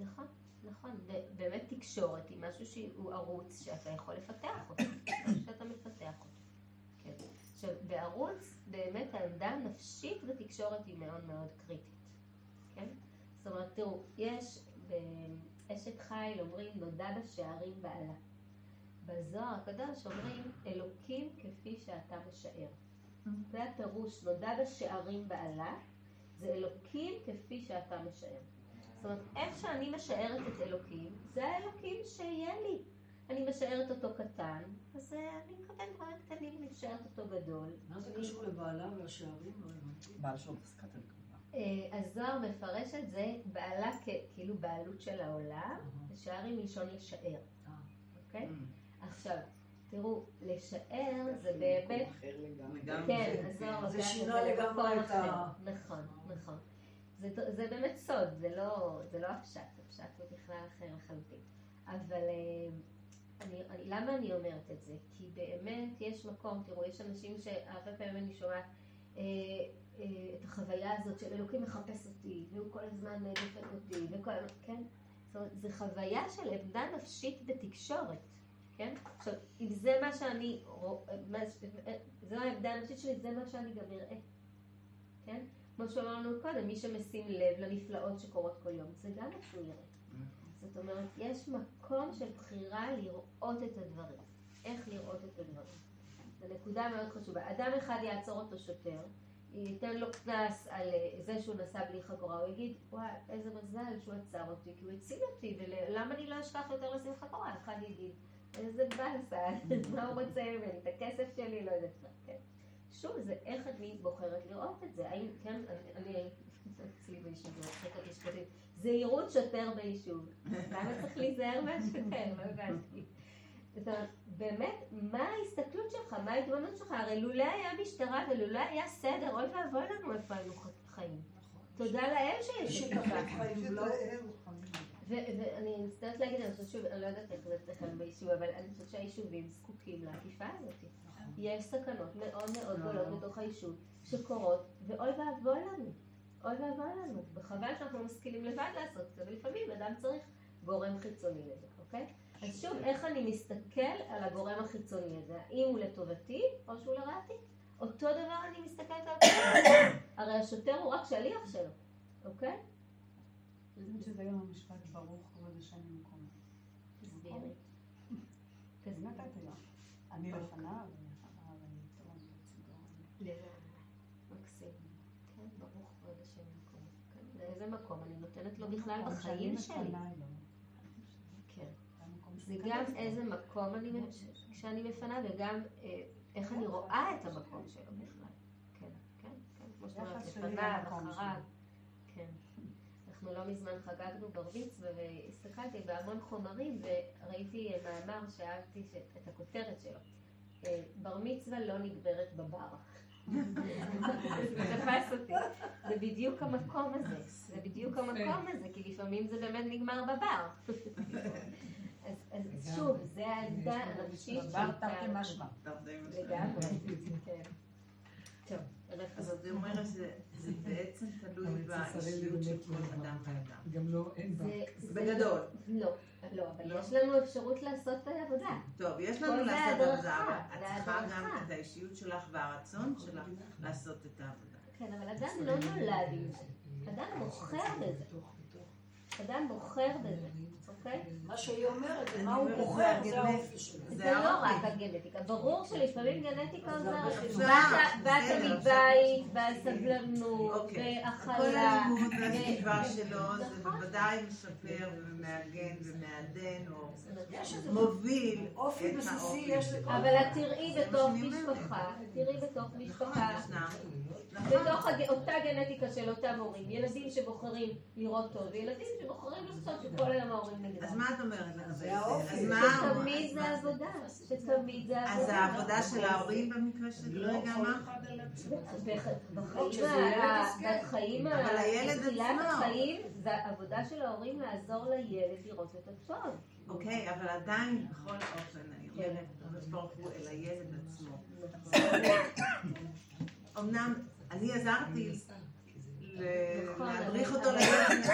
נכון, נכון. ובאמת תקשורת היא משהו שהוא ערוץ שאתה יכול לפתח אותו. שאתה מפתח אותו. כן. עכשיו, בערוץ, באמת העמדה הנפשית בתקשורת היא מאוד מאוד קריטית. כן? זאת אומרת, תראו, יש באשת חיל אומרים נודע בשערים בעלה. בזוהר הקדוש אומרים אלוקים כפי שאתה משער. זה הפירוש, נודע בשערים בעלה, זה אלוקים כפי שאתה משער. זאת אומרת, איך שאני משערת את אלוקים, זה האלוקים שיהיה לי. אני משערת אותו קטן, אז אה, אני מקבל דברים קטנים, אני משערת אותו גדול. מה זה קשור לבעלה והשערים? לא בעל שור פסקת אה, הזוהר מפרש את זה בעלה כאילו בעלות של העולם, ושערים מלשון לשער. אה. אוקיי? עכשיו, תראו, לשער זה באמת... כן, הזוהר זה שינה לגמרי את ה... נכון, נכון. זה באמת סוד, זה לא, לא הפשט, הפשט הוא בכלל אחר לחלוטין. אבל אה, אני, למה אני אומרת את זה? כי באמת יש מקום, תראו, יש אנשים שהרבה פעמים אני שומעת אה, אה, את החוויה הזאת של אלוקים מחפש אותי, והוא כל הזמן דופק אותי, וכל כן? זאת אומרת, זו חוויה של עמדה נפשית בתקשורת. כן? עכשיו, אם זה מה שאני, זו העמדה הנפשית שלי, זה מה שאני גם אראה, כן? כמו שאמרנו קודם, מי שמשים לב לנפלאות שקורות כל יום, זה גם יראה. זאת אומרת, יש מקום של בחירה לראות את הדברים. איך לראות את הדברים. זו נקודה מאוד חשובה. אדם אחד יעצור אותו שוטר, ייתן לו קנס על אה, זה שהוא נסע בלי חגורה, הוא יגיד, וואי, איזה מזל שהוא עצר אותי, כי הוא הציל אותי, ולמה אני לא אשכח יותר לשים חגורה? אחד יגיד, איזה באסה, מה הוא רוצה ממני, את הכסף שלי, לא יודעת מה, כן. שוב, זה איך אני בוחרת לראות את זה, האם, כן, אני, אצלי ביישוב, מצחיק אותי שכותבים, זהירות שוטר ביישוב. למה צריך להיזהר מהשוטר? לא הבנתי. באמת, מה ההסתכלות שלך? מה ההתבוננות שלך? הרי לולא היה משטרה ולולא היה סדר, אוי ואבוי לנו איפה היינו חיים. תודה לאל שיש את זה. ואני מצטערת להגיד, אני חושבת שוב, אני לא יודעת איך זה אצלכם ביישוב, אבל אני חושבת שהיישובים זקוקים לעקיפה הזאת. יש סכנות מאוד מאוד לא, גדולות לא. בתוך היישוב שקורות, ואוי ואבוי לנו. אוי ואבוי לנו. וחבל שאנחנו משכילים לבד לעשות את זה, ולפעמים אדם צריך גורם חיצוני לזה, אוקיי? אז שוב, איך אני מסתכל על הגורם החיצוני הזה? האם הוא לטובתי או שהוא לרעתי? אותו דבר אני מסתכלת על כל הרי השוטר הוא רק שליח שלו, אוקיי? שזה היום המשפט ברוך כבוד השם במקומו. תסבירי. לה. אני לפניו, ואחריו אני תורן לצידו. מקסים. כן, ברוך כבוד השם במקומו. לאיזה כן, מקום אני נותנת לו בכלל בחיים שלי. כן. זה גם איזה מקום אני, כשאני מפנה, וגם אה, איך אני רואה את המקום שלו בכלל. כן, כן, כן. כמו שאת אומרת, לפניו, אחריו. כן. אנחנו לא מזמן חגגנו בר מצווה והסתכלתי בהמון חומרים וראיתי מאמר שאהבתי את הכותרת שלו. אה, בר מצווה לא נגברת בבר. זה תפס אותי. זה בדיוק המקום הזה. זה בדיוק המקום הזה, כי לפעמים זה באמת נגמר בבר. אז שוב, זה העמדה הנפשית של... בר תרתי משמע. לגמרי, כן. אז את אומרת שזה בעצם תלוי באישיות של כל אדם ואדם. גם לא, אין בה. בגדול. לא, לא, אבל לא? יש לנו אפשרות לעשות עבודה. טוב, יש לנו לעשות עבודה, אבל את צריכה גם את האישיות שלך והרצון שלך לעשות את העבודה. כן, אבל אדם לא נולד עם זה. אדם בוחר בזה. אדם בוחר בזה. אוקיי? מה שהיא אומרת, זה מה הוא בוחר, זה האופי שלו. זה לא רק הגנטיקה, ברור שלפעמים גנטיקה עוזרת. באת מבית, בסבלנות, אוקיי. בהכלה. כל הלימוד והסביבה שלו, זה נכון. בוודאי משפר ומעגן ומעדן או מוביל אופי בסיסי יש לכל אבל את תראי בתוך משפחה, תראי בתוך משפחה. בתוך אותה גנטיקה של אותם הורים, ילדים שבוחרים לראות טוב, וילדים שבוחרים לחשוב שכל היום ההורים נגדם. אז מה את אומרת זה? אז מה? שתמיד זה עבודה, שתמיד זה עבודה. אז העבודה של ההורים במקרה של לא, רגע מה? בחיים, אבל הילד בתחילת החיים, זה עבודה של ההורים לעזור לילד לראות את הטוב. אוקיי, אבל עדיין, בכל אופן, אני אומרת, ברוך הוא אל הילד עצמו. אמנם אני עזרתי להדריך אותו לילד,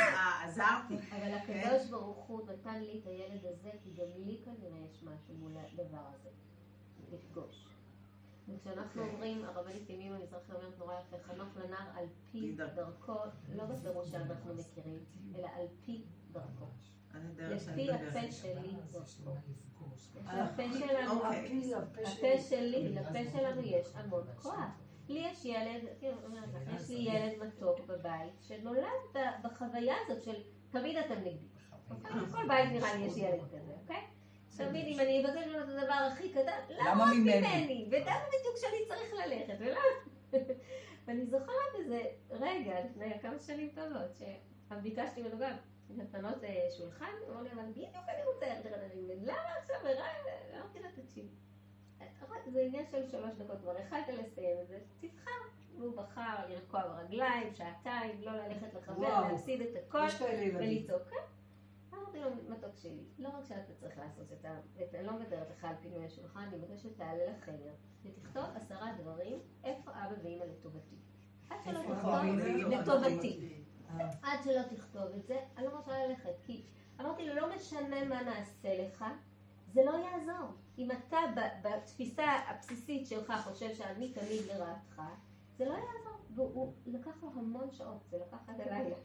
עזרתי. אבל הקדוש ברוך הוא נתן לי את הילד הזה, כי גם לי כנראה יש משהו מול הדבר הזה, לפגוש. וכשאנחנו אוקיי. אומרים, הרבנית ימימה מזרחי אומרת נורא יפה, חנוך לנער על פי דרכו, לא בפירוש שאנחנו מכירים, אלא על פי דרכו. לפי הפה שלי דרכו. הפה שלנו, אוקיי. הפה שלי, לפה שלנו יש המון כוח. לי יש ילד, לך, יש לי ילד מתוק בבית, שנולד בחוויה הזאת של תמיד אתם נגדי. אוקיי? בכל בית נראה לי יש ילד כזה, אוקיי? תמיד אם אני אבקש ממנו את הדבר הכי קטן, למה רק ממני? ולמה בדיוק שאני צריך ללכת? ולמה? ואני זוכרת איזה רגע לפני כמה שנים טובות, שביקשתי ממנו גם לפנות אה, שולחן, הוא אמר לי, אבל בדיוק אני רוצה ללכת למה עכשיו? ורק- אמרתי לו, תקשיב, זה עניין של שלוש דקות, כבר יכלת לסיים את זה, תבחר. והוא בחר לרקוע ברגליים, שעתיים, לא ללכת לחבר. להפסיד את הכל. ולצעוק. כן. אמרתי לו, מתוק שלי, לא רק שאתה צריך לעשות את ה... אני לא מדברת לך על פינוי השולחן, אני מבקשת שתעלה לחדר ותכתוב עשרה דברים, איפה אבא ואמא לטובתי. עד שלא תכתוב לטובתי. עד שלא תכתוב את זה, אני לא מרשה ללכת. כי אמרתי לו, לא משנה מה נעשה לך, זה לא יעזור. אם אתה בתפיסה הבסיסית שלך חושב שאני תמיד לרעתך, זה לא יעזור. והוא לקח לו המון שעות, זה לקח עד הלילה.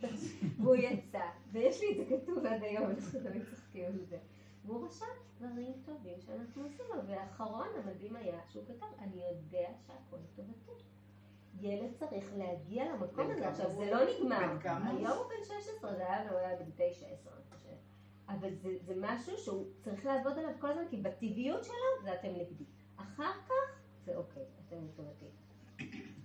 והוא יצא, ויש לי את זה כתוב עד היום, אנחנו תמיד צוחקים על זה. והוא רשם דברים טובים שאנחנו עושים לו, והאחרון המדהים היה שהוא כתב, אני יודע שהכל לטובתי. ילד צריך להגיע למקום הזה. עכשיו? זה לא נגמר. היום הוא בן 16, זה היה בן 9-10, אני חושבת. אבל זה, זה משהו שהוא צריך לעבוד עליו כל הזמן, כי בטבעיות שלו זה אתם נגדי. אחר כך זה אוקיי, אתם לטובתי.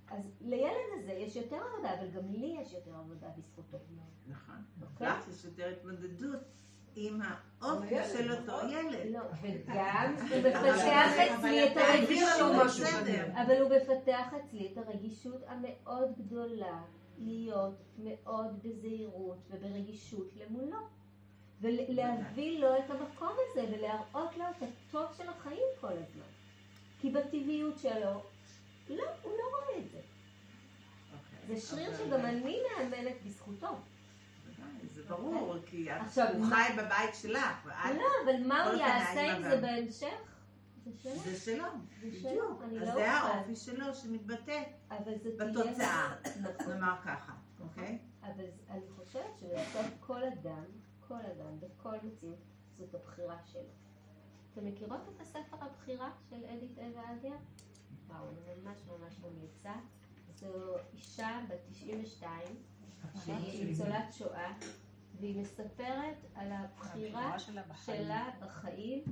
אז לילד הזה יש יותר עבודה, אבל גם לי יש יותר עבודה בזכותו. נכון. אוקיי? לך יש יותר התמודדות עם האופי של אותו נכון. ילד. לא, וגם הוא מפתח אצלי את הרגישות. אבל הוא מפתח אצלי את הרגישות המאוד גדולה להיות מאוד בזהירות וברגישות למולו. ולהביא לו את המקום הזה ולהראות לו את הטוב של החיים כל הזמן. כי בטבעיות שלו, לא, הוא לא רואה את זה. אוקיי. זה שריר שגם אני מאמנת בזכותו. זה ברור, כי את- עכשיו, הוא חי בבית שלך, לא, אבל מה הוא יעשה עם זה בהמשך? זה שלו. בדיוק. אז לא זה. האופי שלו שמתבטא. בתוצאה, נכון. נאמר ככה, אוקיי? אבל אני חושבת שבסוף כל אדם, כל אדם, בכל מציאות, זאת הבחירה שלו. אתם מכירות את הספר הבחירה של אדית אווה אדיה? וואו, אני ממש ממש ממליצה. זו אישה בת 92, שהיא ניצולת שואה, והיא מספרת על הבחירה שלה בחיים. שלה בחיים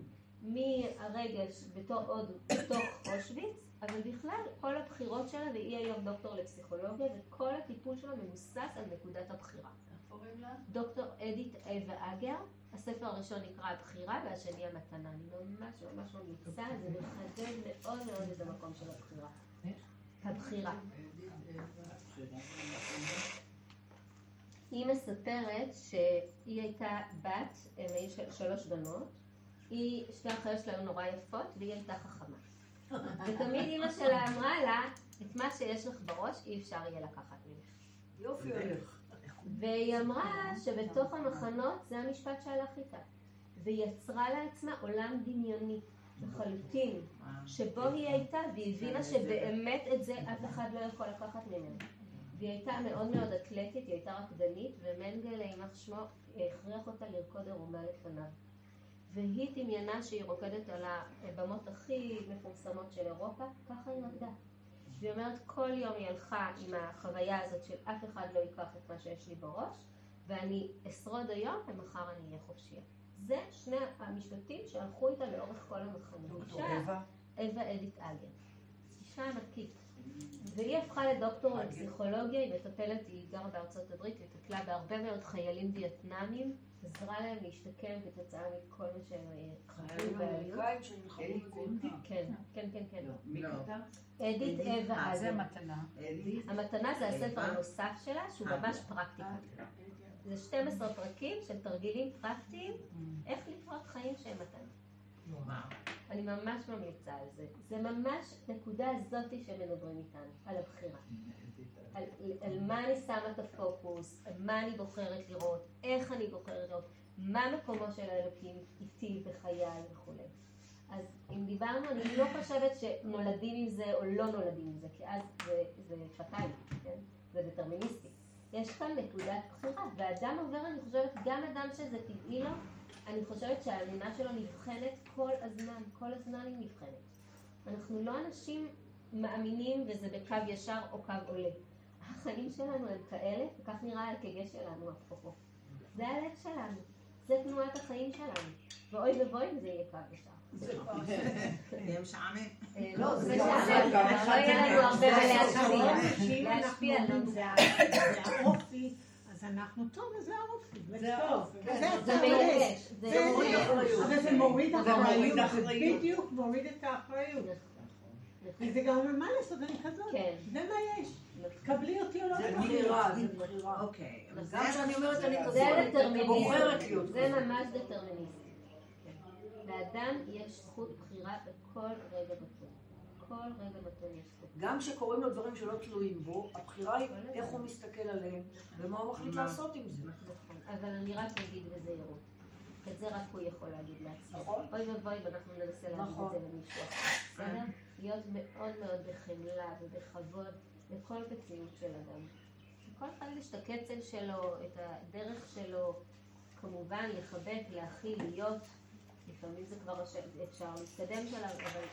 מהרגע ש- בתור עוד בתוך אושוויץ, אבל בכלל כל הבחירות שלה, והיא היום דוקטור לפסיכולוגיה, וכל הטיפול שלה מבוסס על נקודת הבחירה. קוראים לה? דוקטור אדית אווה אגר, הספר הראשון נקרא הבחירה והשני המתנה. אני ממש ממש ממליצה, זה מחדד מאוד מאוד את המקום של הבחירה. הבחירה. היא מספרת שהיא הייתה בת, הם היו של- שלוש בנות, היא, שתי האחיות שלה היו נורא יפות, והיא הייתה חכמה. ותמיד אימא שלה אמרה לה, את מה שיש לך בראש אי אפשר יהיה לקחת ממך. יופי הולך. והיא אמרה שבתוך המחנות זה המשפט שהלך איתה. והיא יצרה לעצמה עולם דמיוני לחלוטין, שבו היא הייתה, והיא הבינה שבאמת את זה אף אחד לא יכול לקחת ממנה. והיא הייתה מאוד מאוד אתלטית, היא הייתה רקדנית, ומנגל, יימח שמו, הכריח אותה לרקוד ערומה לפניו. והיא דמיינה שהיא רוקדת על הבמות הכי מפורסמות של אירופה, ככה היא רקדה. והיא אומרת, כל יום היא הלכה עם החוויה הזאת של אף אחד לא ייקח את מה שיש לי בראש, ואני אשרוד היום ומחר אני אהיה חופשייה. זה שני המשפטים שהלכו איתה לאורך כל המחנה. דוקטור אווה, אווה אדית אגר. אישה ענקית. והיא הפכה לדוקטור לפסיכולוגיה, היא מטפלת, היא גרה בארצות הברית, היא טיפלה בהרבה מאוד חיילים וייטנאמים, עזרה להם להשתקם כתוצאה מכל מה שהם אה, חוו חיילים בעיות. אמריקאים שנלחמו בווייטנאם. כן, כן, כן, כן. לא. כתב? אדית אווה אה, זה. מתנה. המתנה זה הספר? הנוסף שלה, שהוא אה, ממש פרקטיקה. זה 12 פרקים של תרגילים פרקטיים, איך לקרוא חיים שהם מתנה. אני ממש ממליצה על זה. זה ממש נקודה הזאתי שמדברים איתנו, על הבחירה. על, על מה אני שמה את הפוקוס, על מה אני בוחרת לראות, איך אני בוחרת לראות, מה מקומו של האלוקים איתי בחיי וכולי. אז אם דיברנו, אני לא חושבת שנולדים עם זה או לא נולדים עם זה, כי אז זה, זה פטאלי, כן? זה דטרמיניסטי. יש כאן נקודת בחירה, ואדם עובר, אני חושבת, גם אדם שזה טבעי לו, אני חושבת שהאמונה שלו נבחנת כל הזמן, כל הזמן היא נבחנת. אנחנו לא אנשים מאמינים וזה בקו ישר או קו עולה. החיים שלנו הם כאלה, וכך נראה ה-EKG שלנו, אפרופו. זה הלב שלנו, זה תנועת החיים שלנו. ואוי ואבוי אם זה יהיה קו ישר. יהיה משעמם. אה, לא, זה משעמם, לא יהיה לנו הרבה מה להשפיע. להשפיע לנו. זה האופי, אנחנו טוב, אז זה האופי. זה. זה. זה מוריד אחריות. אבל זה מוריד אחריות, זה. בדיוק מוריד את האחריות. וזה גם מה לעשות, אני כזאת. כן. זה מה יש. קבלי אותי או לא זה קבלי בחירה, אותי. זה בחירה. אוקיי. אבל גם כשאני אומרת אני זה כזאת. בוחרת להיות זה. ממש דטרמיניזם. לאדם יש זכות בחירה בכל רגע נתון. כל רגע נתון יש זכות. גם כשקורים לו דברים שלא תלויים בו, הבחירה היא איך הוא מסתכל עליהם ומה הוא מחליט לעשות עם זה. נכון. אבל אני רק אגיד בזהירות. את זה רק הוא יכול להגיד לעצמו. נכון. אוי ואבוי אם אנחנו ננסה להגיד נכון. את זה למישהו אחר. בסדר? להיות מאוד מאוד בחמלה ובכבוד לכל מציאות של אדם. לכל אחד יש את הקצב שלו, את הדרך שלו, כמובן לחבק, להכיל, להיות. לפעמים זה כבר אפשר להתקדם שלב, אבל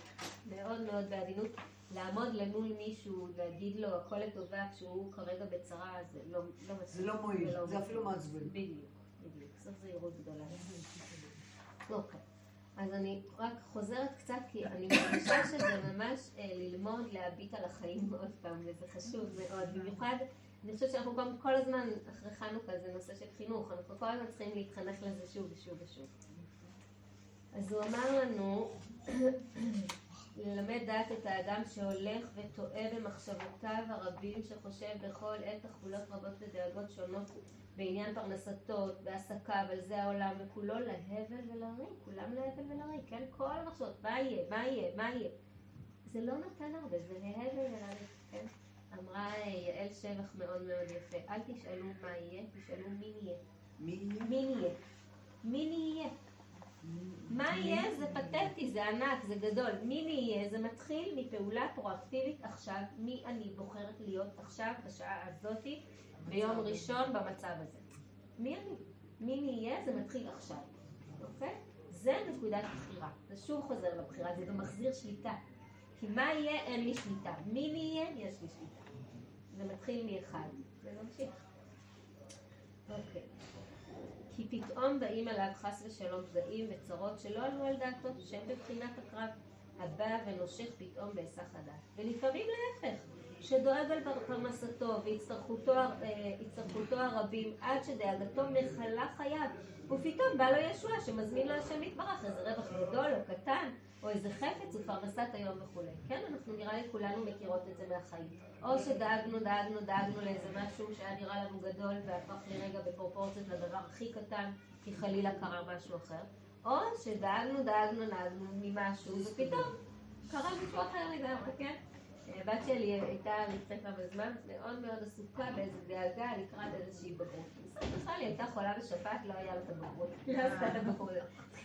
מאוד מאוד בעדינות. לעמוד למול מישהו, להגיד לו הכל לטובה כשהוא כרגע בצרה, זה לא, לא מספיק. זה לא מועיל, זה. אפילו מעצבן. בדיוק, בדיוק. זאת זהירות גדולה. אוקיי. אז אני רק חוזרת קצת, כי אני מרגישה שזה ממש אה, ללמוד להביט על החיים עוד פעם, וזה חשוב מאוד. במיוחד, אני חושבת שאנחנו גם כל הזמן, אחרי חנוכה, זה נושא של חינוך, אנחנו כל הזמן צריכים להתחנך לזה שוב ושוב ושוב. אז הוא אמר לנו, ללמד דעת את האדם שהולך וטועה במחשבותיו הרבים, שחושב בכל עת תחבולות רבות ודאגות שונות בעניין פרנסתו, בעסקיו, על זה העולם, וכולו להבל ולריק, כולם להבל ולריק, כן? כל המחשבות, מה יהיה, מה יהיה, מה יהיה. זה לא נותן הרבה, זה להבל ולריק, כן? אמרה אה, יעל שבח מאוד מאוד יפה, אל תשאלו מה יהיה, תשאלו מי נהיה. מי נהיה? מי נהיה? מה יהיה זה פתטי, זה ענק, זה גדול. מי נהיה זה מתחיל מפעולה פרואקטיבית עכשיו, מי אני בוחרת להיות עכשיו, בשעה הזאתי, ביום ראשון במצב הזה. מי אני? מי נהיה זה מתחיל עכשיו? זה נקודת בחירה. זה שוב חוזר לבחירה, זה גם מחזיר שליטה. כי מה יהיה אין לי שליטה. מי נהיה יש לי שליטה. זה מתחיל מאחד, וממשיך. אוקיי. כי פתאום באים אליו חס ושלום פגעים וצרות שלא עלו על דעתו, שהם בבחינת הקרב, הבא ונושך פתאום בהיסח הדעת. ולפעמים להפך, שדואג על פרנסתו והצטרכותו אה, הרבים עד שדאגתו מכלה חייו, ופתאום בא לו ישועה שמזמין לו השם יתברך איזה רווח גדול או קטן, או איזה חפץ ופרנסת היום וכולי. כן, אנחנו נראה לי כולנו מכירות את זה מהחיים. או שדאגנו, דאגנו, דאגנו לאיזה משהו שהיה נראה לנו גדול והפך לרגע בפרופורציות לדבר הכי קטן, כי חלילה קרה משהו אחר. או שדאגנו, דאגנו, דאגנו ממשהו, ופתאום קרה משהו אחר לגמרי, כן? הבת שלי הייתה לפני כמה זמן מאוד מאוד עסוקה באיזה דאגה לקראת איזושהי בגרות. בכלל היא הייתה חולה בשפעת, לא היה לה את הבגרות. היא לא עשתה את הבגרות.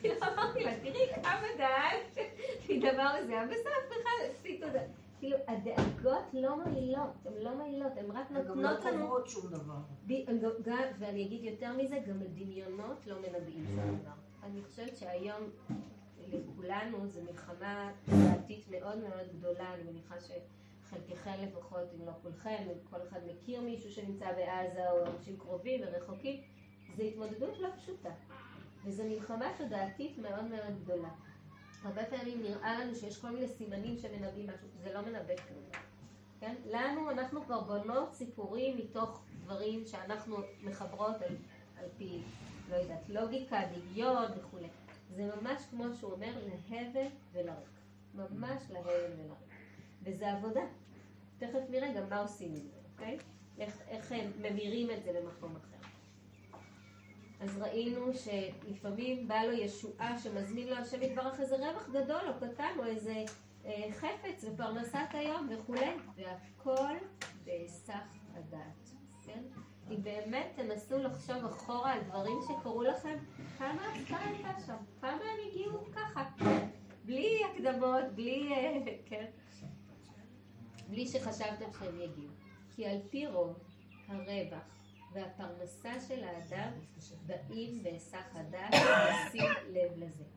כאילו אמרתי לה, תראי כמה דאגת מדבר מסוים, בסוף בכלל עשית תודה. כאילו, הדאגות לא מועילות, הן לא מועילות, הן רק לא נותנות לנו... קובעות שום דבר. ב- הם גם- גם- ואני אגיד יותר מזה, גם הדמיונות לא מנבאים שום דבר. אני חושבת שהיום לכולנו זו מלחמה דעתית מאוד מאוד גדולה, אני מניחה שחלקכם לפחות, אם לא כולכם, כל אחד מכיר מישהו שנמצא בעזה או אנשים קרובים ורחוקים, זו התמודדות לא פשוטה. וזו מלחמה תודעתית מאוד מאוד גדולה. הרבה פעמים נראה לנו שיש כל מיני סימנים שמנבאים משהו, זה לא מנבא כלום. כן? לנו, אנחנו כבר בונות סיפורים מתוך דברים שאנחנו מחברות על, על פי, לא יודעת, לוגיקה, דמיון וכולי. זה ממש כמו שהוא אומר, להבל ולריק. ממש להבל ולריק. וזה עבודה. תכף נראה גם מה עושים עם זה, אוקיי? איך, איך הם ממירים את זה למקום אחר. אז ראינו שלפעמים בא לו ישועה שמזמין לו השם יתברך איזה רווח גדול או קטן או איזה אה, חפץ ופרנסת היום וכולי, והכל בהיסח הדעת, אם באמת תנסו לחשוב אחורה על דברים שקרו לכם, כמה הפתעה הייתה שם, כמה הם הגיעו ככה, בלי הקדמות, בלי, אה, כן? בלי שחשבתם שהם יגיעו. כי על פי רוב הרווח והפרנסה של האדם באים בהיסח הדעת ושים לב לזה.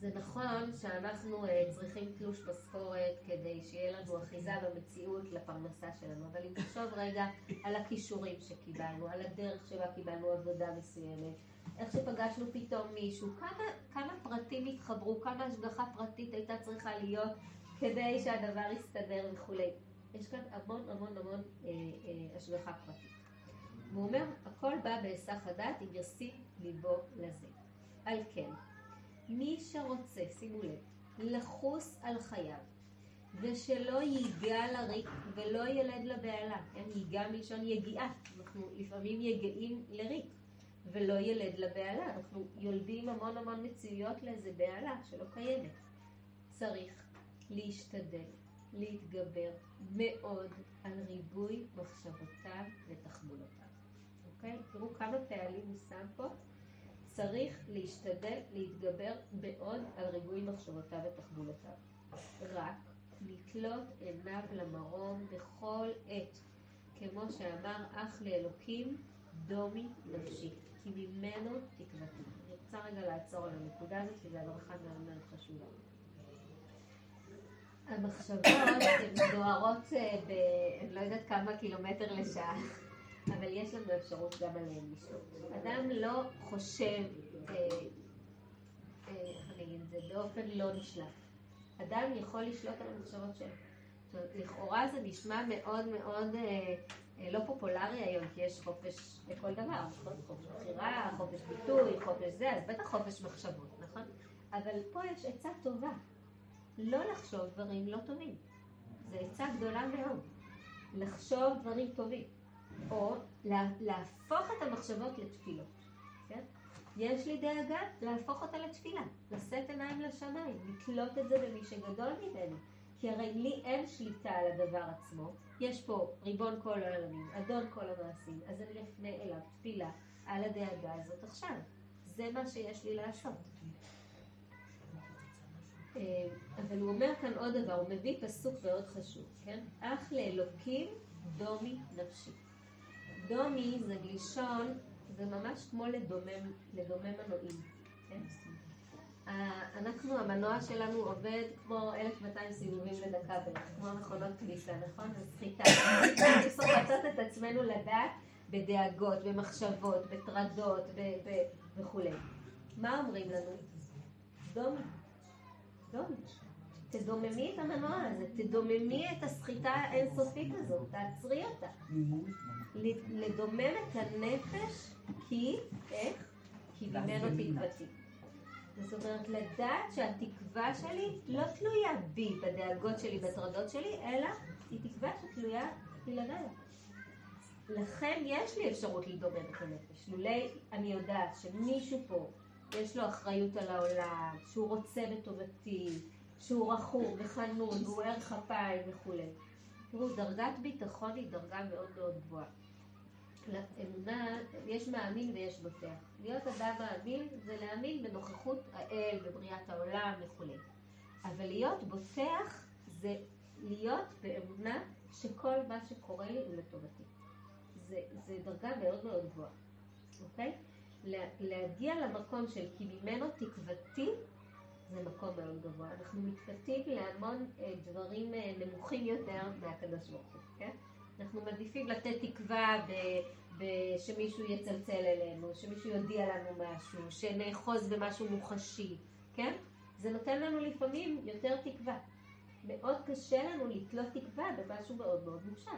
זה נכון שאנחנו אה, צריכים תלוש משכורת כדי שיהיה לנו אחיזה במציאות לפרנסה שלנו, אבל אם תחשוב רגע על הכישורים שקיבלנו, על הדרך שבה קיבלנו עבודה מסוימת, איך שפגשנו פתאום מישהו, כמה, כמה פרטים התחברו, כמה השגחה פרטית הייתה צריכה להיות כדי שהדבר יסתדר וכולי. יש כאן המון המון המון אה, אה, השגחה פרטית. והוא אומר, הכל בא בהיסח הדעת אם ישים ליבו לזה. על כן, מי שרוצה, שימו לב, לחוס על חייו, ושלא ייגע לריק ולא ילד לבהלה, כן, ייגע מלשון יגיעה, אנחנו לפעמים יגעים לריק, ולא ילד לבהלה, אנחנו יולדים המון המון מציאויות לאיזה בהלה שלא קיימת. צריך להשתדל, להתגבר מאוד על ריבוי מחשבותיו ותחבולותיו. אוקיי? תראו כמה פעלים הוא שם פה. צריך להשתדל להתגבר מאוד על ריבוי מחשבותיו ותחבולותיו. רק לתלות עיניו למרום בכל עת, כמו שאמר אח לאלוקים, דומי נפשי, כי ממנו תקוותי. אני רוצה רגע לעצור על הנקודה הזאת, כי זו הדרכה מאוד מאוד חשובה. המחשבות הן דוהרות אה, ב... אני לא יודעת כמה קילומטר לשעה. אבל יש לנו אפשרות גם עליהם לשלוט. אדם לא חושב, אה, אה, איך אני אגיד את זה, באופן לא נשלט. אדם יכול לשלוט על המחשבות שלו. לכאורה זה נשמע מאוד מאוד אה, לא פופולרי היום, כי יש חופש לכל דבר, נכון? חופש בחירה, חופש ביטוי, חופש זה, אז בטח חופש מחשבות, נכון? אבל פה יש עצה טובה, לא לחשוב דברים לא טובים. זו עצה גדולה מאוד. לחשוב דברים טובים. או להפוך את המחשבות לתפילות. כן? יש לי דאגה להפוך אותה לתפילה, לשאת עיניים לשמיים, לתלות את זה במי שגדול ממני. כי הרי לי אין שליטה על הדבר עצמו, יש פה ריבון כל העולמים, אדון כל המעשים, אז אני אפנה אליו תפילה על הדאגה הזאת עכשיו. זה מה שיש לי לעשות. אה, אבל הוא אומר כאן עוד דבר, הוא מביא פסוק מאוד חשוב, כן? אך לאלוקים דומי נפשי. דומי זה גלישון, זה ממש כמו לדומם, לדומם מנועים, כן? אנחנו, המנוע שלנו עובד כמו 1,200 סיבובים לדקה בערך, כמו מכונות כביסה, נכון? זה סחיטה. אנחנו סוחטות את עצמנו לדעת בדאגות, במחשבות, בטרדות וכולי. מה אומרים לנו? דומי. דומי. תדוממי את המנוע הזה, תדוממי את הסחיטה האינסופית הזאת, תעצרי אותה. לדומם את הנפש כי, איך? כי ממנו תקוותי. זאת אומרת, לדעת שהתקווה שלי לא תלויה בי, בדאגות שלי, בטרדות שלי, אלא היא תקווה שתלויה בלעדיי. לכן יש לי אפשרות לדומם את הנפש. לולי אני יודעת שמישהו פה יש לו אחריות על העולם, שהוא רוצה בטובתי, שהוא רחום וחנון, והוא ערך אפיים וכולי. תראו, דרגת ביטחון היא דרגה מאוד מאוד גבוהה. לאמונה, יש מאמין ויש בוטח. להיות אדם מאמין זה להאמין בנוכחות האל, בבריאת העולם וכולי. אבל להיות בוטח זה להיות באמונה שכל מה שקורה לי הוא לטובתי. זה, זה דרגה מאוד מאוד גבוהה, אוקיי? להגיע למקום של כי ממנו תקוותי זה מקום מאוד גבוה. אנחנו מתפתים להמון אה, דברים אה, נמוכים יותר מהקדוש ברוך הוא, כן? אנחנו מעדיפים לתת תקווה ב, ב, שמישהו יצלצל אלינו, שמישהו יודיע לנו משהו, שנאחוז במשהו מוחשי, כן? זה נותן לנו לפעמים יותר תקווה. מאוד קשה לנו לתלות תקווה במשהו מאוד מאוד מופשט.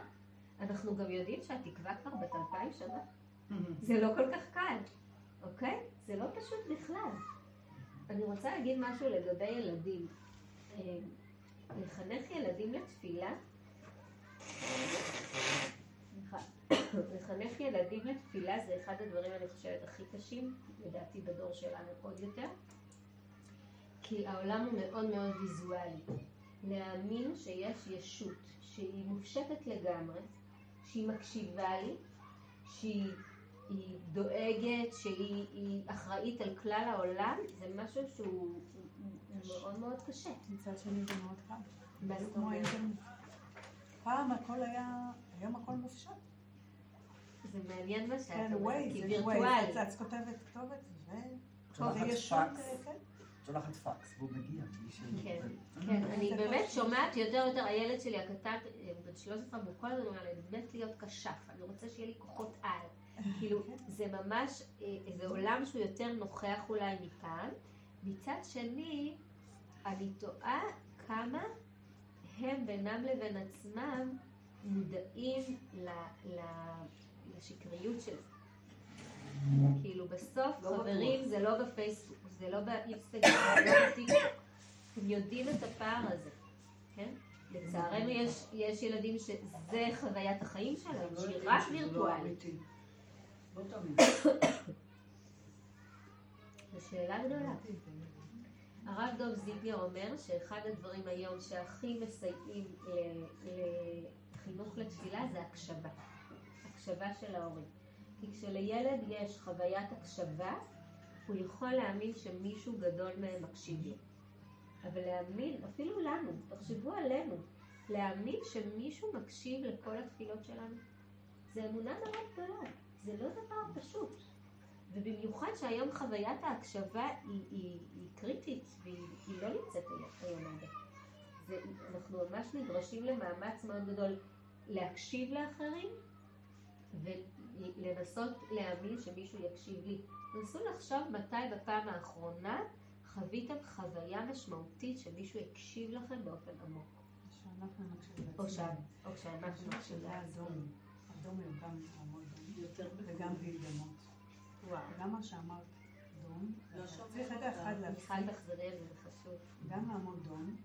אנחנו גם יודעים שהתקווה כבר בת אלפיים שנה. זה לא כל כך קל, אוקיי? זה לא פשוט בכלל. אני רוצה להגיד משהו לגבי ילדים. אה, לחנך ילדים לתפילה, לחנך ילדים לתפילה זה אחד הדברים, אני חושבת, הכי קשים, לדעתי בדור שלנו עוד יותר. כי העולם הוא מאוד מאוד ויזואלי. להאמין שיש ישות שהיא מופשטת לגמרי, שהיא מקשיבה לי, שהיא היא דואגת, שהיא היא אחראית על כלל העולם, זה משהו שהוא מאוד מאוד קשה. מצד שני זה מאוד קל. מה זאת אומרת? פעם הכל היה, היום הכל מופשט. זה מעניין מה שאת כן, אומרת, כי וירטואלי. ווייז, את כותבת כתובת, ו... שולחת פקס. אה, כן. שולחת פקס, והוא מגיע. כן, כן, אני זה באמת. שומעת יותר ויותר, הילד שלי הקטן, אה, בן 13, והוא כל הזמן אומר לי, אני מת להיות כשף, אני רוצה שיהיה לי כוחות על. כאילו, זה ממש, אה, זה עולם שהוא יותר נוכח אולי מפעם. מצד שני, אני תוהה כמה הם בינם לבין עצמם מודעים ל- ל- לשקריות של זה. כאילו בסוף לא חברים זה לא בפייסבוק, זה לא באינסטגרם, זה לא בטיקטוק. הם יודעים את הפער הזה, כן? לצערנו יש, יש ילדים שזה חוויית החיים שלהם, לא שהיא רק לא וירטואלית. לא תמיד. זו שאלה גדולה. הרב דב זיגנר אומר שאחד הדברים היום שהכי מסייעים ל- לחינוך לתפילה זה הקשבה. הקשבה של ההורים. כי כשלילד יש חוויית הקשבה, הוא יכול להאמין שמישהו גדול מהם מקשיב לו. אבל להאמין, אפילו לנו, תחשבו עלינו, להאמין שמישהו מקשיב לכל התפילות שלנו, זה אמונה מאוד גדולה, זה לא דבר פשוט. ובמיוחד שהיום חוויית ההקשבה היא, היא קריטית והיא היא לא נמצאת היום- הרבה. זה, אנחנו ממש נדרשים למאמץ מאוד גדול להקשיב לאחרים ולנסות להאמין שמישהו יקשיב לי. נסו לחשוב מתי בפעם האחרונה חוויתם חוויה משמעותית שמישהו הקשיב לכם באופן עמוק. או או שאנחנו נקשיב לעצמנו. האדום. אדום גם. יותר וגם. גם מה שאמרת, דום. לא צריך רגע. אחד מיכל להפסיק, תחזרי על זה, זה חשוב. גם לעמוד דום,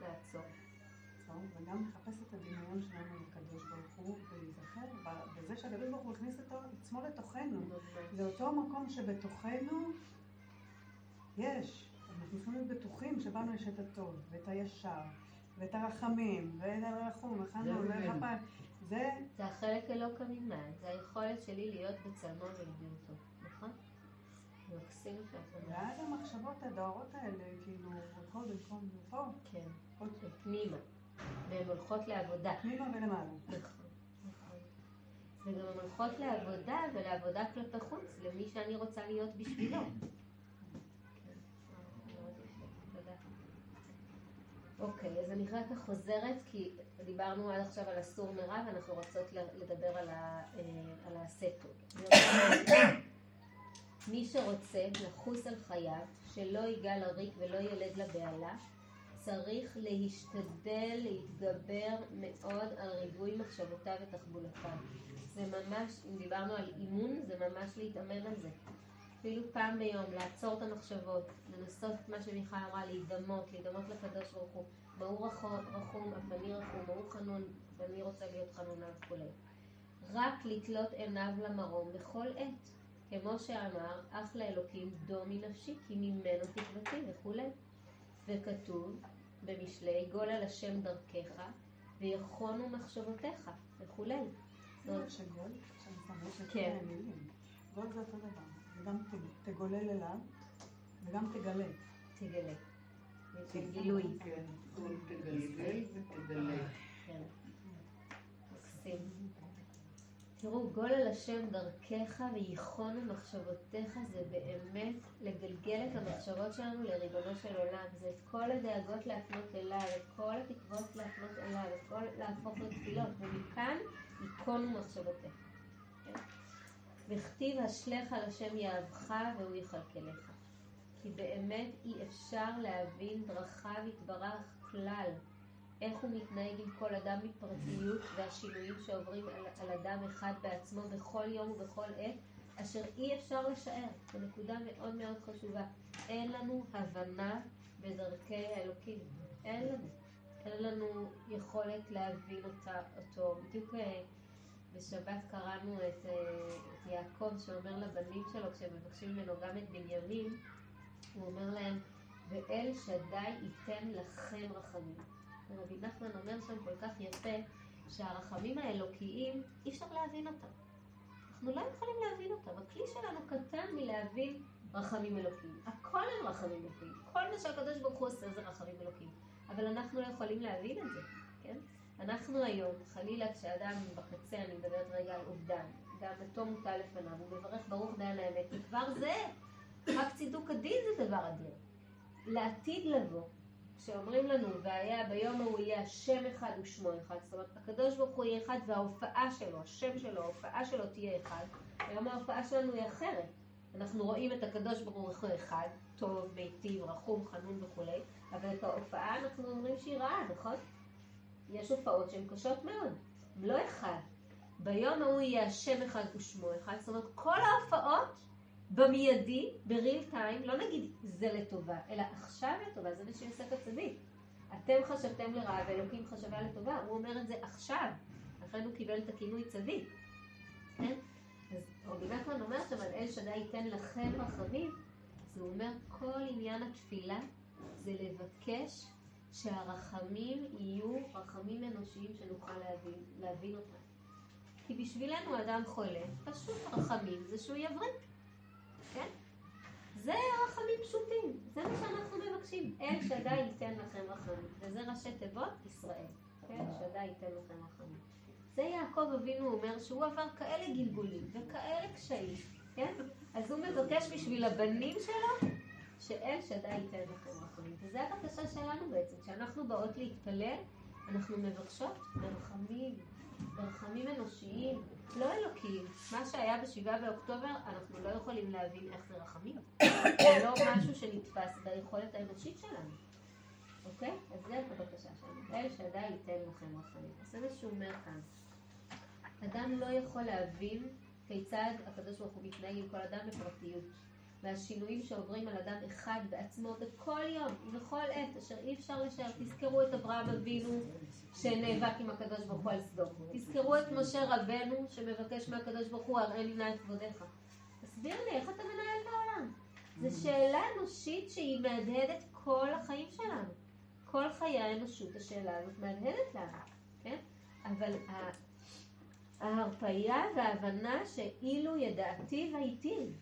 לעצור. טוב, וגם לחפש את הדמיון שלנו לקדוש ברוך הוא, ולהיזכר בזה שהקדוש ברוך הוא הכניס אותו עצמו לתוכנו. זה אותו מקום שבתוכנו יש. אנחנו צריכים להיות בטוחים שבנו יש את הטוב, ואת הישר, ואת הרחמים, ואת הרחום, זה ממנו. הפעם. זה, זה החלק אלוקא ממעל, זה היכולת שלי להיות בצלמו ולבריאותו, נכון? שאת אומרת. ואז המחשבות הדהרות האלה, כאילו, הולכות במקום פה, כן, פנימה. והן הולכות לעבודה. פנימה ולמעלה. נכון, נכון. וגם הן הולכות לעבודה ולעבודה כלפי חוץ, למי שאני רוצה להיות בשבילו. אוקיי, אז אני רגע חוזרת, כי דיברנו עד עכשיו על הסור מרע, ואנחנו רוצות לדבר על ה- אה, על העשה טוב. מי שרוצה לחוס על חייו, שלא ייגע לריק ולא ילד לבהלה, צריך להשתדל להתגבר מאוד על ריבוי מחשבותיו ותחבולותיו. זה ממש, אם דיברנו על אימון, זה ממש להתאמן על זה. אפילו פעם ביום, לעצור את המחשבות, לנסות מה שמיכל אמרה, להידמות, להידמות לקדוש ברוך הוא. מה הוא רחום, אף אני רחום, הוא חנון, ואני רוצה להיות חנונה וכולי. רק לתלות עיניו למרום בכל עת. כמו שאמר, אך לאלוקים דום מנפשי, כי ממנו תקוותי וכולי. וכתוב במשלי, גול על השם דרכך, ויכונו מחשבותיך, וכולי. זה מה שגול, כן. גול זה אותו דבר. וגם ת- תגולל אליו, וגם תגלה. תגלה. של גילוי. כן, כל תגלגל ותגלה. כן. מקסים. תראו, גול על השם דרכך וייחונו מחשבותיך זה באמת לגלגל את המחשבות שלנו לריבונו של עולם. זה את כל הדאגות להפנות אליו, את כל התקוות להפנות אליו, את כל להפוך לתפילות, ומכאן ייכונו מחשבותיך. וכתיב השלך על השם יאהבך והוא יכלכלך. כי באמת אי אפשר להבין דרכיו יתברך כלל. איך הוא מתנהג עם כל אדם בפרטיות והשינויים שעוברים על, על אדם אחד בעצמו בכל יום ובכל עת, אשר אי אפשר לשער. זו נקודה מאוד מאוד חשובה. אין לנו הבנה בדרכי האלוקים. אין לנו. אין לנו יכולת להבין אותה, אותו. בדיוק אה, בשבת קראנו את, אה, את יעקב שאומר לבנים שלו, כשהם מבקשים ממנו גם את בנימין, הוא אומר להם, ואל שדי ייתן לכם רחמים. ורבי נחמן אומר שם כל כך יפה, שהרחמים האלוקיים, אי אפשר להבין אותם. אנחנו לא יכולים להבין אותם. הכלי שלנו קטן מלהבין רחמים אלוקיים. הכל הם רחמים אלוקיים. כל מה שהקדוש ברוך הוא עושה זה רחמים אלוקיים. אבל אנחנו לא יכולים להבין את זה, כן? אנחנו היום, חלילה כשאדם בקצה, אני מדברת רגע על אובדן, גם מתום מוטל לפניו, הוא מברך ברוך דיין האמת, וכבר זה, רק צידוק הדין זה דבר אדיר. לעתיד לבוא, כשאומרים לנו, והיה ביום ההוא יהיה השם אחד ושמו אחד, זאת אומרת, הקדוש ברוך הוא יהיה אחד וההופעה שלו, השם שלו, ההופעה שלו תהיה אחד, היום ההופעה שלנו היא אחרת. אנחנו רואים את הקדוש ברוך הוא אחד, טוב, מיטיב, רחום, חנון וכולי, אבל את ההופעה אנחנו אומרים שהיא רעה, נכון? יש הופעות שהן קשות מאוד, לא אחד. ביום ההוא יהיה השם אחד ושמו אחד, זאת אומרת כל ההופעות במיידי, בריל טיים, לא נגיד זה לטובה, אלא עכשיו לטובה, זה מה שיוסף הצדיק. אתם חשבתם לרעה ואלוקים חשבה לטובה, הוא אומר את זה עכשיו, לכן הוא קיבל את הכינוי צדיק. כן? אז רבי נחמן אומר שם על אל שדי ייתן לכם רחמים, זה אומר כל עניין התפילה זה לבקש שהרחמים יהיו רחמים אנושיים שנוכל להבין, להבין אותם. כי בשבילנו אדם חולה, פשוט רחמים זה שהוא יבריא, כן? זה רחמים פשוטים, זה מה שאנחנו מבקשים. אל שדי ייתן לכם רחמים, וזה ראשי תיבות ישראל. כן, שדי ייתן לכם רחמים. זה יעקב אבינו אומר שהוא עבר כאלה גלגולים וכאלה קשיים, כן? אז הוא מבקש בשביל הבנים שלו שאל שדי ייתן לכם רחמים. וזו הבקשה שלנו בעצם, כשאנחנו באות להתפלל, אנחנו מבקשות ברחמים, ברחמים אנושיים, לא אלוקיים. מה שהיה בשבעה באוקטובר, אנחנו לא יכולים להבין איך זה רחמים. זה לא משהו שנתפס ביכולת האנושית שלנו. אוקיי? אז זה הבקשה שלנו. אל שדי ייתן לכם רחמים. אז זה מה שהוא אומר כאן. אדם לא יכול להבין כיצד הקדוש ברוך הוא מתנהג עם כל אדם בפרטיות. והשינויים שעוברים על אדם אחד בעצמו בכל יום ובכל עת אשר אי אפשר לשער. תזכרו את אברהם אבינו שנאבק עם הקדוש ברוך הוא על סדום. תזכרו את משה רבנו שמבקש מהקדוש ברוך הוא הראני נא את כבודיך. תסביר לי איך אתה מנהל את העולם. זו שאלה אנושית שהיא מהדהדת כל החיים שלנו. כל חיי האנושות השאלה הזאת מהדהדת לנו, כן? אבל ההרפאיה וההבנה שאילו ידעתי והייתי,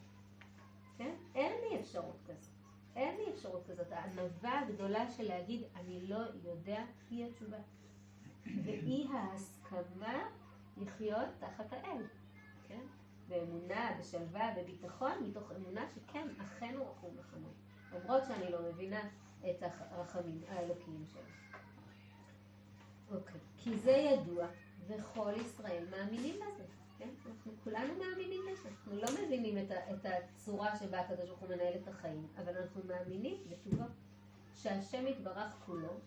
כן? אין לי אפשרות כזאת. אין לי אפשרות כזאת. הענווה הגדולה של להגיד, אני לא יודע, היא התשובה. ואי ההסכמה לחיות תחת האל, כן? באמונה, בשלווה, בביטחון, מתוך אמונה שכן, אכן הוא רחום וחנון. למרות שאני לא מבינה את הרחמים האלוקיים שלו. אוקיי, כי זה ידוע, וכל ישראל מאמינים בזה. אנחנו כולנו מאמינים בזה. אנחנו לא מבינים את, את הצורה שבה הקדוש ברוך הוא מנהל את החיים, אבל אנחנו מאמינים בטובו. שהשם יתברך כולו,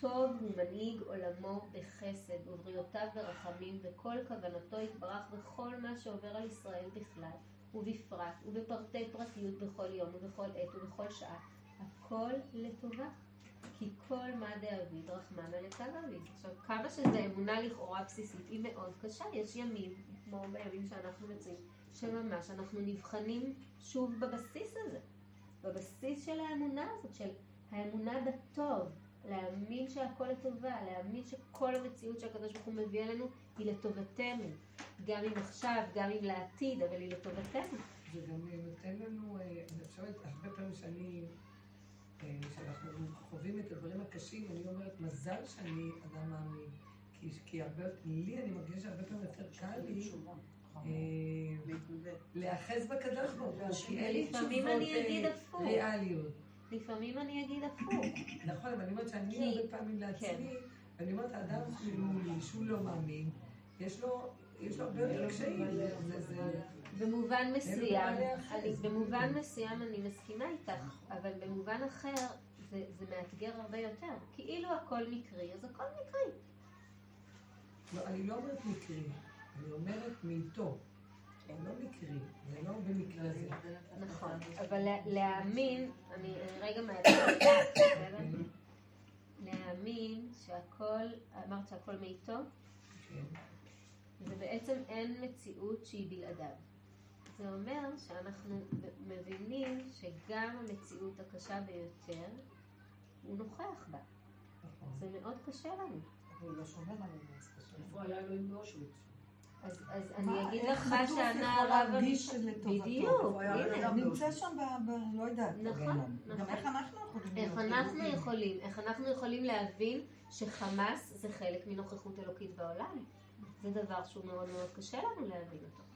טוב הוא מנהיג עולמו בחסד ובריאותיו ברחמים וכל כוונתו יתברך בכל מה שעובר על ישראל בכלל ובפרט ובפרטי פרטיות בכל יום ובכל עת ובכל שעה הכל לטובה כי כל מה דאביד רחמנא לקו אביד. עכשיו כמה שזו אמונה לכאורה בסיסית היא מאוד קשה, יש ימים כמו בימים שאנחנו מציעים שממש אנחנו נבחנים שוב בבסיס הזה, בבסיס של האמונה הזאת, של האמונה בטוב, להאמין שהכל לטובה, להאמין שכל המציאות שהקדוש ברוך הוא מביא אלינו היא לטובתנו, גם אם עכשיו, גם אם לעתיד, אבל היא לטובתנו. זה גם נותן לנו, אה, אני חושבת, הרבה פעמים שאני, כשאנחנו חווים את הדברים הקשים, אני אומרת, מזל שאני אדם מאמין. כי, כי הרבה, לי אני מרגישה שהרבה פעמים יותר קל לי אה, להיאחז בקדוש ברוך הוא, כי אין לי תשובות ריאליות. לפעמים אני אגיד הפוך. נכון, אבל אני אומרת שאני הרבה פעמים לעצמי, כן. ואני אומרת, האדם מולי, שהוא לא מאמין, יש לו הרבה יותר קשיים. במובן מסוים, במובן מסוים אני מסכימה איתך, אבל במובן אחר זה, זה מאתגר הרבה יותר. כאילו הכל מקרי, אז הכל מקרי. לא, אני לא אומרת מקרי, אני אומרת מאיתו. לא מקרי, זה לא במקרה הזה. נכון, אבל להאמין, אני רגע מעדיפה, להאמין שהכל, אמרת שהכל מאיתו? כן. זה בעצם אין מציאות שהיא בלעדיו. זה אומר שאנחנו מבינים שגם המציאות הקשה ביותר, הוא נוכח בה. זה מאוד קשה לנו. הוא לא שומר עלינו, אז קשה. איפה היה אלוהים באושוויץ? אז, אז אני אגיד לך מה שענה הרב... בדיוק, הנה. נמצא שם, ב... ב... לא יודעת. נכון, גם נכון. איך אנחנו יכולים איך אנחנו יכולים, איך אנחנו יכולים להבין שחמאס זה חלק מנוכחות אלוקית בעולם? זה דבר שהוא מאוד מאוד קשה לנו להבין אותו.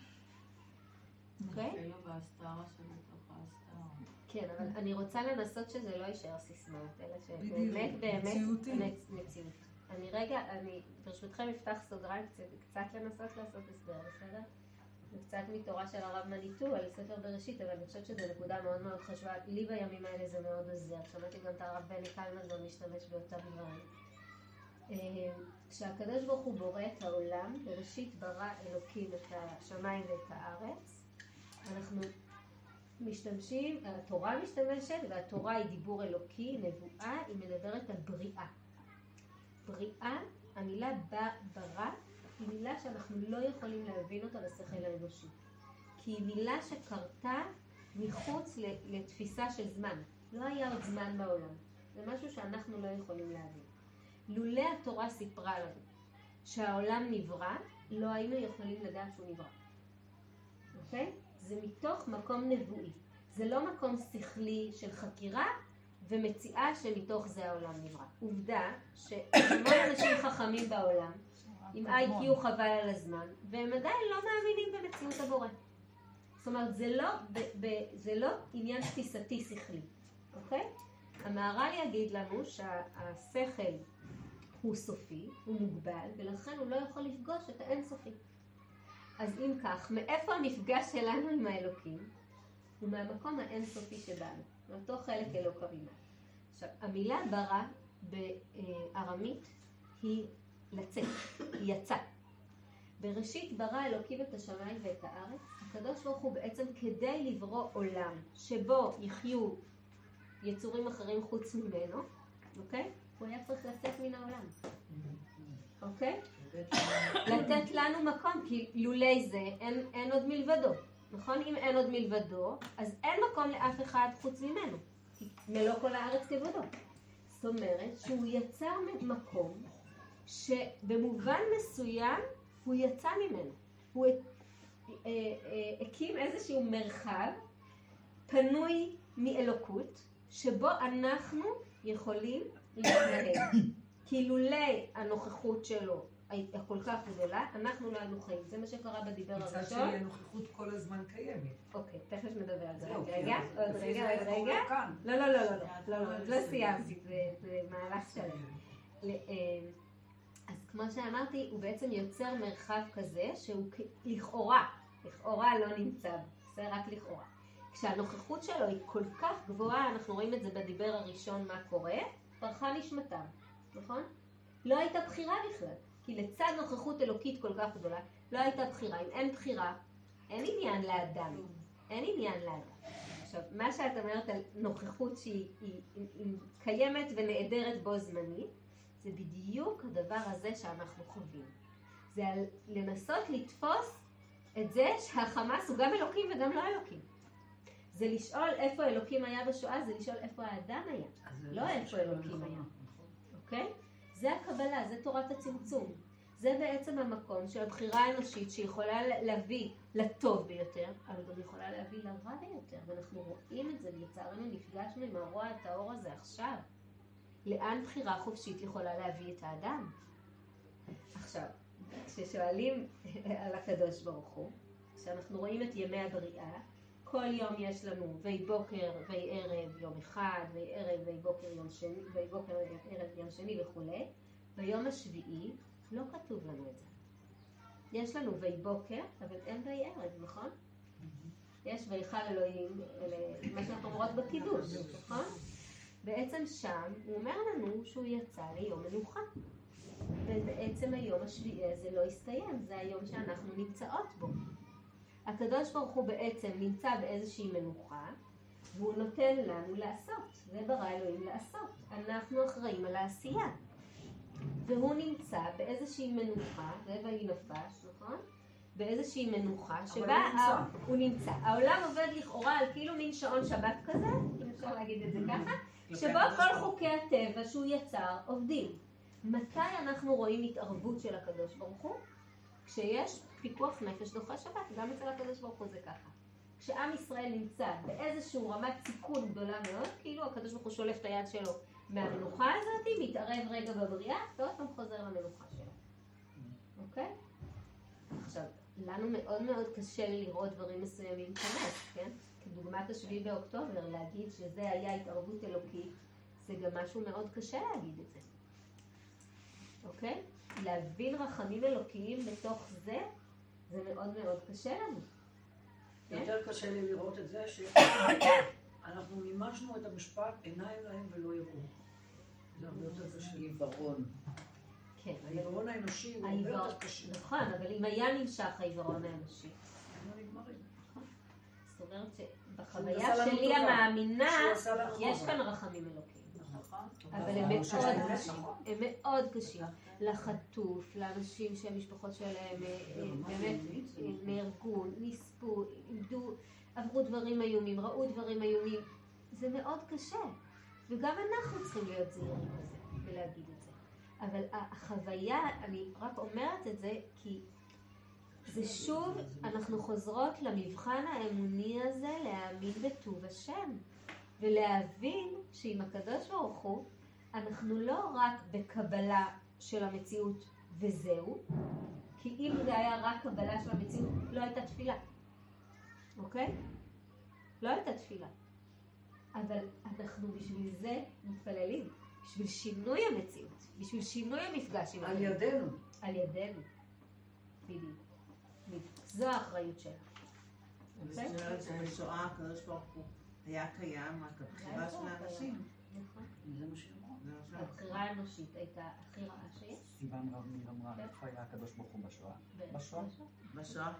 אוקיי? אפילו בהסתרה שבתוך ההסתרה. כן, אבל אני רוצה לנסות שזה לא יישאר סיסמאות, אלא שבאמת באמת מציאות. אני רגע, אני ברשותכם אפתח סוגריים קצת, קצת לנסות לעשות הסבר, בסדר? קצת מתורה של הרב מניטו על ספר בראשית, אבל אני חושבת שזו נקודה מאוד מאוד חשובה. לי בימים האלה זה מאוד עוזר. שמעתי גם את הרב בני קלמן משתמש באותם דברים. אה, כשהקדוש ברוך הוא בורא את העולם, בראשית ברא אלוקים את השמיים ואת הארץ, אנחנו משתמשים, התורה משתמשת, והתורה היא דיבור אלוקי, נבואה, היא מדברת על בריאה. בריאה, המילה ברא, היא מילה שאנחנו לא יכולים להבין אותה בשכל האנושי. כי היא מילה שקרתה מחוץ לתפיסה של זמן. לא היה עוד זמן בעולם. זה משהו שאנחנו לא יכולים להבין. לולא התורה סיפרה לנו שהעולם נברא, לא היינו יכולים לדעת שהוא נברא. אוקיי? זה מתוך מקום נבואי. זה לא מקום שכלי של חקירה ומציאה שמתוך זה העולם נברא. עובדה שהמון אנשים חכמים בעולם, עם איי-קיו חבל על הזמן, והם עדיין לא מאמינים במציאות הבורא. זאת אומרת, זה לא, ב, ב, זה לא עניין תפיסתי שכלי, אוקיי? המהר"ל יגיד לנו שהשכל הוא סופי, הוא מוגבל, ולכן הוא לא יכול לפגוש את האינסופי. אז אם כך, מאיפה המפגש שלנו עם האלוקים? הוא מהמקום האינסופי שבנו, מאותו חלק אלוק הרימה. עכשיו, המילה ברא בארמית היא לצאת, היא יצא. בראשית ברא אלוקים את השמיים ואת הארץ, הקדוש ברוך הוא בעצם כדי לברוא עולם שבו יחיו יצורים אחרים חוץ ממנו, אוקיי? הוא היה צריך לצאת מן העולם, אוקיי? לתת לנו מקום, כי לולי זה אין, אין עוד מלבדו, נכון? אם אין עוד מלבדו, אז אין מקום לאף אחד חוץ ממנו, מלוא כל הארץ כבודו. זאת אומרת שהוא יצר מקום שבמובן מסוים הוא יצא ממנו. הוא אה, אה, הקים איזשהו מרחב פנוי מאלוקות, שבו אנחנו יכולים להתנהל. כי לולי הנוכחות שלו הכל כך גדולה, אנחנו לא היינו חיים. זה מה שקרה בדיבר מצד הראשון. שני הנוכחות כל הזמן קיימת. אוקיי, תכף נדבר על זה. רגע, עוד רגע, עוד רגע. לא, לא, לא, לא, לא, לא, לא, עוד לא סיימתי, זה- מהלך שלם. אה, אז כמו שאמרתי, הוא בעצם יוצר מרחב כזה שהוא לכאורה, לכאורה לא נמצא, זה רק לכאורה. כשהנוכחות שלו היא כל כך גבוהה, אנחנו רואים את זה בדיבר הראשון מה קורה, פרחה נשמתם, נכון? לא הייתה בחירה בכלל, כי לצד נוכחות אלוקית כל כך גדולה, לא הייתה בחירה. אם אין בחירה, אין עניין לאדם, אין עניין לאדם. עכשיו, מה שאת אומרת על נוכחות שהיא היא, היא, היא קיימת ונעדרת בו זמנית, זה בדיוק הדבר הזה שאנחנו חווים. זה על לנסות לתפוס את זה שהחמאס הוא גם אלוקים וגם לא אלוקים. זה לשאול איפה אלוקים היה בשואה, זה לשאול איפה האדם היה, לא איפה אלוקים היה, אוקיי? זה הקבלה, זה תורת הצמצום. זה בעצם המקום של הבחירה האנושית שיכולה להביא לטוב ביותר, אבל גם יכולה להביא לרע ביותר, ואנחנו רואים את זה, ולצערנו נפגשנו עם הרוע הטהור הזה עכשיו. לאן בחירה חופשית יכולה להביא את האדם? עכשיו, כששואלים על הקדוש ברוך הוא, כשאנחנו רואים את ימי הבריאה, כל יום יש לנו ויהי בוקר ויהי ערב יום אחד, ויהי ערב ויהי בוקר יום שני, ויהי בוקר ערב יום שני וכולי. ביום השביעי לא כתוב לנו את זה. יש לנו ויהי בוקר, אבל אין ויהי ערב, נכון? יש ויכל אלוהים, מה שאנחנו אומרות בקידוש, נכון? בעצם שם הוא אומר לנו שהוא יצא ליום מנוחה. ובעצם היום השביעי הזה לא הסתיים, זה היום שאנחנו נמצאות בו. הקדוש ברוך הוא בעצם נמצא באיזושהי מנוחה, והוא נותן לנו לעשות. זה ברא אלוהים לעשות. אנחנו אחראים על העשייה. והוא נמצא באיזושהי מנוחה, רבע היא נפש, נכון? באיזושהי מנוחה שבה הוא הוא נמצא. העולם עובד לכאורה על כאילו מין שעון שבת כזה, אם אפשר להגיד את זה ככה, שבו כל חוקי הטבע שהוא יצר עובדים. מתי אנחנו רואים התערבות של הקדוש ברוך הוא? כשיש פיקוח נפש דוחה שבת, גם אצל הקדוש ברוך הוא זה ככה. כשעם ישראל נמצא באיזשהו רמת סיכון גדולה מאוד, כאילו הקדוש ברוך הוא שולף את היד שלו מהמנוחה הזאת, מתערב רגע בבריאה, ועוד פעם חוזר למנוחה שלו. אוקיי? עכשיו, לנו מאוד מאוד קשה לראות דברים מסוימים כנס, כן? כדוגמת השביעי באוקטובר, להגיד שזה היה התערבות אלוקית, זה גם משהו מאוד קשה להגיד את זה. אוקיי? להבין רחמים אלוקיים בתוך זה, זה מאוד מאוד קשה לנו. כן? יותר קשה לי לראות את זה שאנחנו מימשנו את המשפט עיניים להם ולא יראו. זה הרבה יותר קשה. עיוורון. כן. העיוורון האנושי הוא הרבה יותר קשה. נכון, אבל אם היה נמשך העיוורון האנושי. לא נגמרים. זאת אומרת שבחוויה שלי. המאמינה, יש. כאן רחמים אלוקיים. אבל הם מאוד קשים. הם מאוד קשים. לחטוף, לאנשים שהמשפחות שלהם אה, אה, באמת אה, נהרגו, נספו, איבדו, עברו דברים איומים, ראו דברים איומים. זה מאוד קשה. וגם אנחנו צריכים להיות זהירים בזה ולהגיד את זה. אבל החוויה, אני רק אומרת את זה כי זה שוב, אנחנו חוזרות למבחן האמוני הזה להאמין בטוב השם. ולהבין שעם הקדוש ברוך הוא, אנחנו לא רק בקבלה של המציאות וזהו, כי אם זה היה רק קבלה של המציאות, לא הייתה תפילה, אוקיי? לא הייתה תפילה. אבל אנחנו בשביל זה מתפללים, בשביל שינוי המציאות, בשביל שינוי המפגש עם על. ידינו. על ידינו. בדיוק. זו האחריות שלנו. אוקיי? זאת אומרת שבשואה הקדוש ברוך הוא היה קיים רק הבחירה של האנשים. נכון. זה מה הבחירה האנושית הייתה הכי רעה שיש. סיוון רב אמרה, איפה היה הקדוש ברוך הוא בשואה? בשואה. בשואה.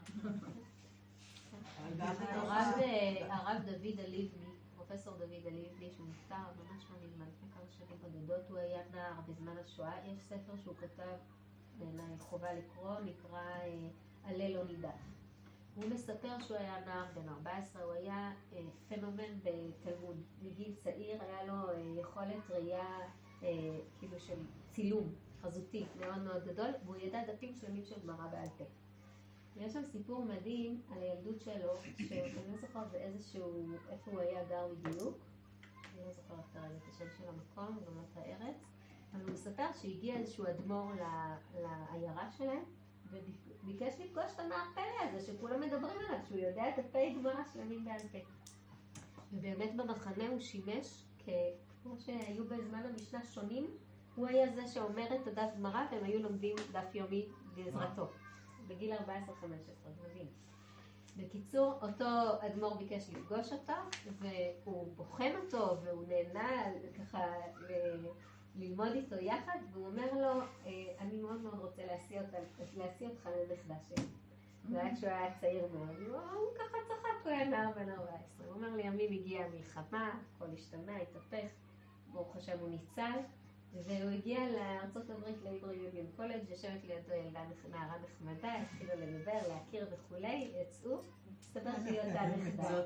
הרב דוד הלבני, פרופסור דוד הלבני, שהוא נפטר ממש לא מזמן, לפני כמה שנים בודדות, הוא היה נער בזמן השואה. יש ספר שהוא כתב, בעיניי חובה לקרוא, נקרא אה, עלה לא נידח. הוא מספר שהוא היה נער בן 14, הוא היה אה, פנומן בתלמוד. מגיל צעיר היה לו אה, יכולת ראייה כאילו של צילום חזותי מאוד מאוד גדול, והוא ידע דפים שלמים של גמרא בעל פה. יש שם סיפור מדהים על הילדות שלו, שאני לא זוכרת באיזשהו, איפה הוא היה גר בדיוק, אני לא זוכרת כרגע את השם של המקום, גם לא את הארץ, אבל הוא מספר שהגיע איזשהו אדמו"ר לעיירה שלהם, וביקש לפגוש את הנער פלא הזה, שכולם מדברים עליו, שהוא יודע את דפי גמרא שלמים בעל פה. ובאמת במחנה הוא שימש, כ- כמו שהיו בזמן המשנה שונים, הוא היה זה שאומר את הדף גמרא, והם היו לומדים דף יומי בעזרתו. בגיל 14-15, זה מדהים. בקיצור, אותו אדמו"ר ביקש לפגוש אותו, והוא בוחן אותו, והוא נהנה ככה ללמוד איתו יחד, והוא אומר לו, "אה, אני מאוד מאוד רוצה להשיא אותה- להשיא אותך לנכדה שלי. זה היה כשהוא היה צעיר מאוד, הוא הוא ככה צחק, הוא היה נער בן 14. הוא אומר לי, ימים הגיעה המלחמה, הכל השתנה, התהפך, ברוך השם הוא ניצל, והוא הגיע לארצות הברית יוניון קולג', יושבת לידו ילדה נערה נחמדה, התחילו לדבר, להכיר וכולי, יצאו, הסתבר שהיא אותה נכדה.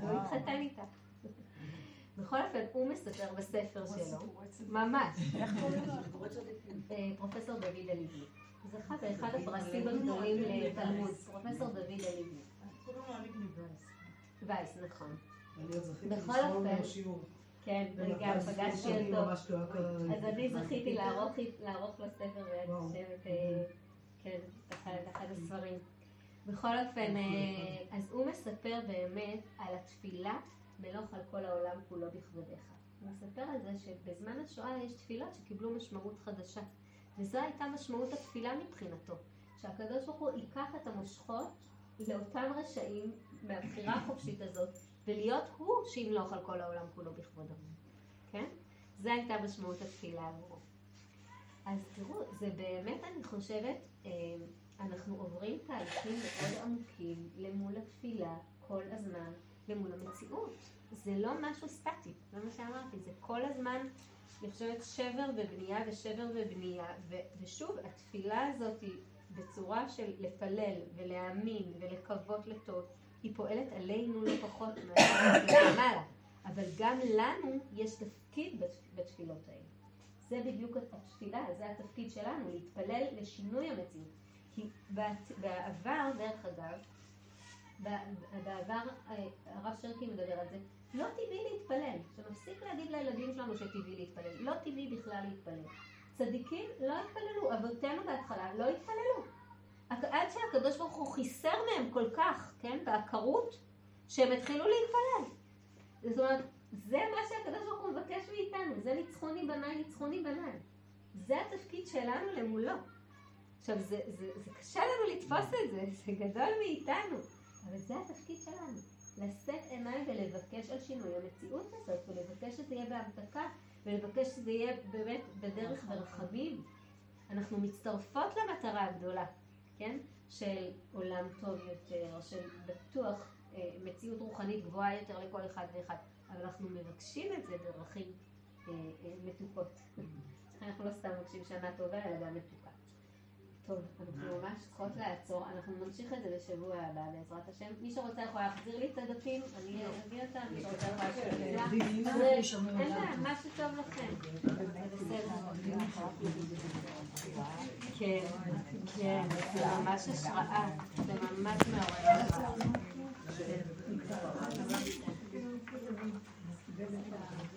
והוא התחתן איתה. בכל אופן, הוא מספר בספר שלו, ממש, איך קוראים לו? אה, פרופסור דוד הלוי. זכה באחד הפרסים הגדולים לתלמוד, פרופסור דוד הלוי. קוראים לו הליבני וייס. וייס, נכון. בכל אופן. כן, וגם פגשתי אותו. לא אז אני זכיתי לערוך, לו ספר. לשבת, אה, כן, אחד, אחד הספרים. בכל אופן, אה, אז הוא מספר באמת על התפילה מלוך על כל העולם כולו בכבודיך. הוא מספר על זה שבזמן השואה יש תפילות שקיבלו משמעות חדשה. וזו הייתה משמעות התפילה מבחינתו. שהקדוש ברוך הוא ייקח את המושכות לאותם רשעים מהבחירה החופשית הזאת, ולהיות הוא שימלוך על כל העולם כולו בכבודו. כן? זו הייתה משמעות התפילה עבורו. אז תראו, זה באמת, אני חושבת, אה, אנחנו עוברים תהליכים מאוד עמוקים למול התפילה כל הזמן, למול המציאות. זה לא משהו סטטי, זה מה שאמרתי, זה כל הזמן, אני חושבת, שבר ובנייה ושבר ובנייה, ו- ושוב, התפילה הזאת היא בצורה של לפלל ולהאמין ולקוות לטוב, היא פועלת עלינו לא פחות מלמעלה, אבל גם לנו יש תפקיד בתפילות האלה. זה בדיוק התפילה, זה התפקיד שלנו, להתפלל לשינוי המציאות. כי בעבר, דרך אגב, בעבר אה, הרב שרקי מדבר על זה, לא טבעי להתפלל, שנפסיק להגיד לילדים שלנו שטבעי להתפלל, לא טבעי בכלל להתפלל. צדיקים לא התפללו, אבותינו בהתחלה לא התפללו. עד שהקדוש ברוך הוא חיסר מהם כל כך, כן, בעקרות, שהם התחילו להתפלל. זאת אומרת, זה מה שהקדוש ברוך הוא מבקש מאיתנו, זה ניצחוני בניי, ניצחוני בניי. זה התפקיד שלנו למולו. עכשיו, זה, זה, זה קשה לנו לתפוס את זה, זה גדול מאיתנו, אבל זה התפקיד שלנו. לשאת עיניים ולבקש על שינוי המציאות הזאת, ולבקש שזה יהיה בהמתקה, ולבקש שזה יהיה באמת בדרך ורחמים. אנחנו מצטרפות למטרה הגדולה, כן? של עולם טוב יותר, של בטוח אה, מציאות רוחנית גבוהה יותר לכל אחד ואחד, אבל אנחנו מבקשים את זה בדרכים אה, אה, מתוקות. אנחנו לא סתם מבקשים שנה טובה, אלא גם מתוקה. טוב, אנחנו ממש צריכות לעצור, אנחנו נמשיך את זה בשבוע הבא בעזרת השם. מי שרוצה יכולה להחזיר לי את הדפים, אני אביא אותם, מי שרוצה יכולה להחזיר לי אין בעיה, מה שטוב לכם. כן, כן, זה ממש השראה, זה ממש מעורר. Thank you.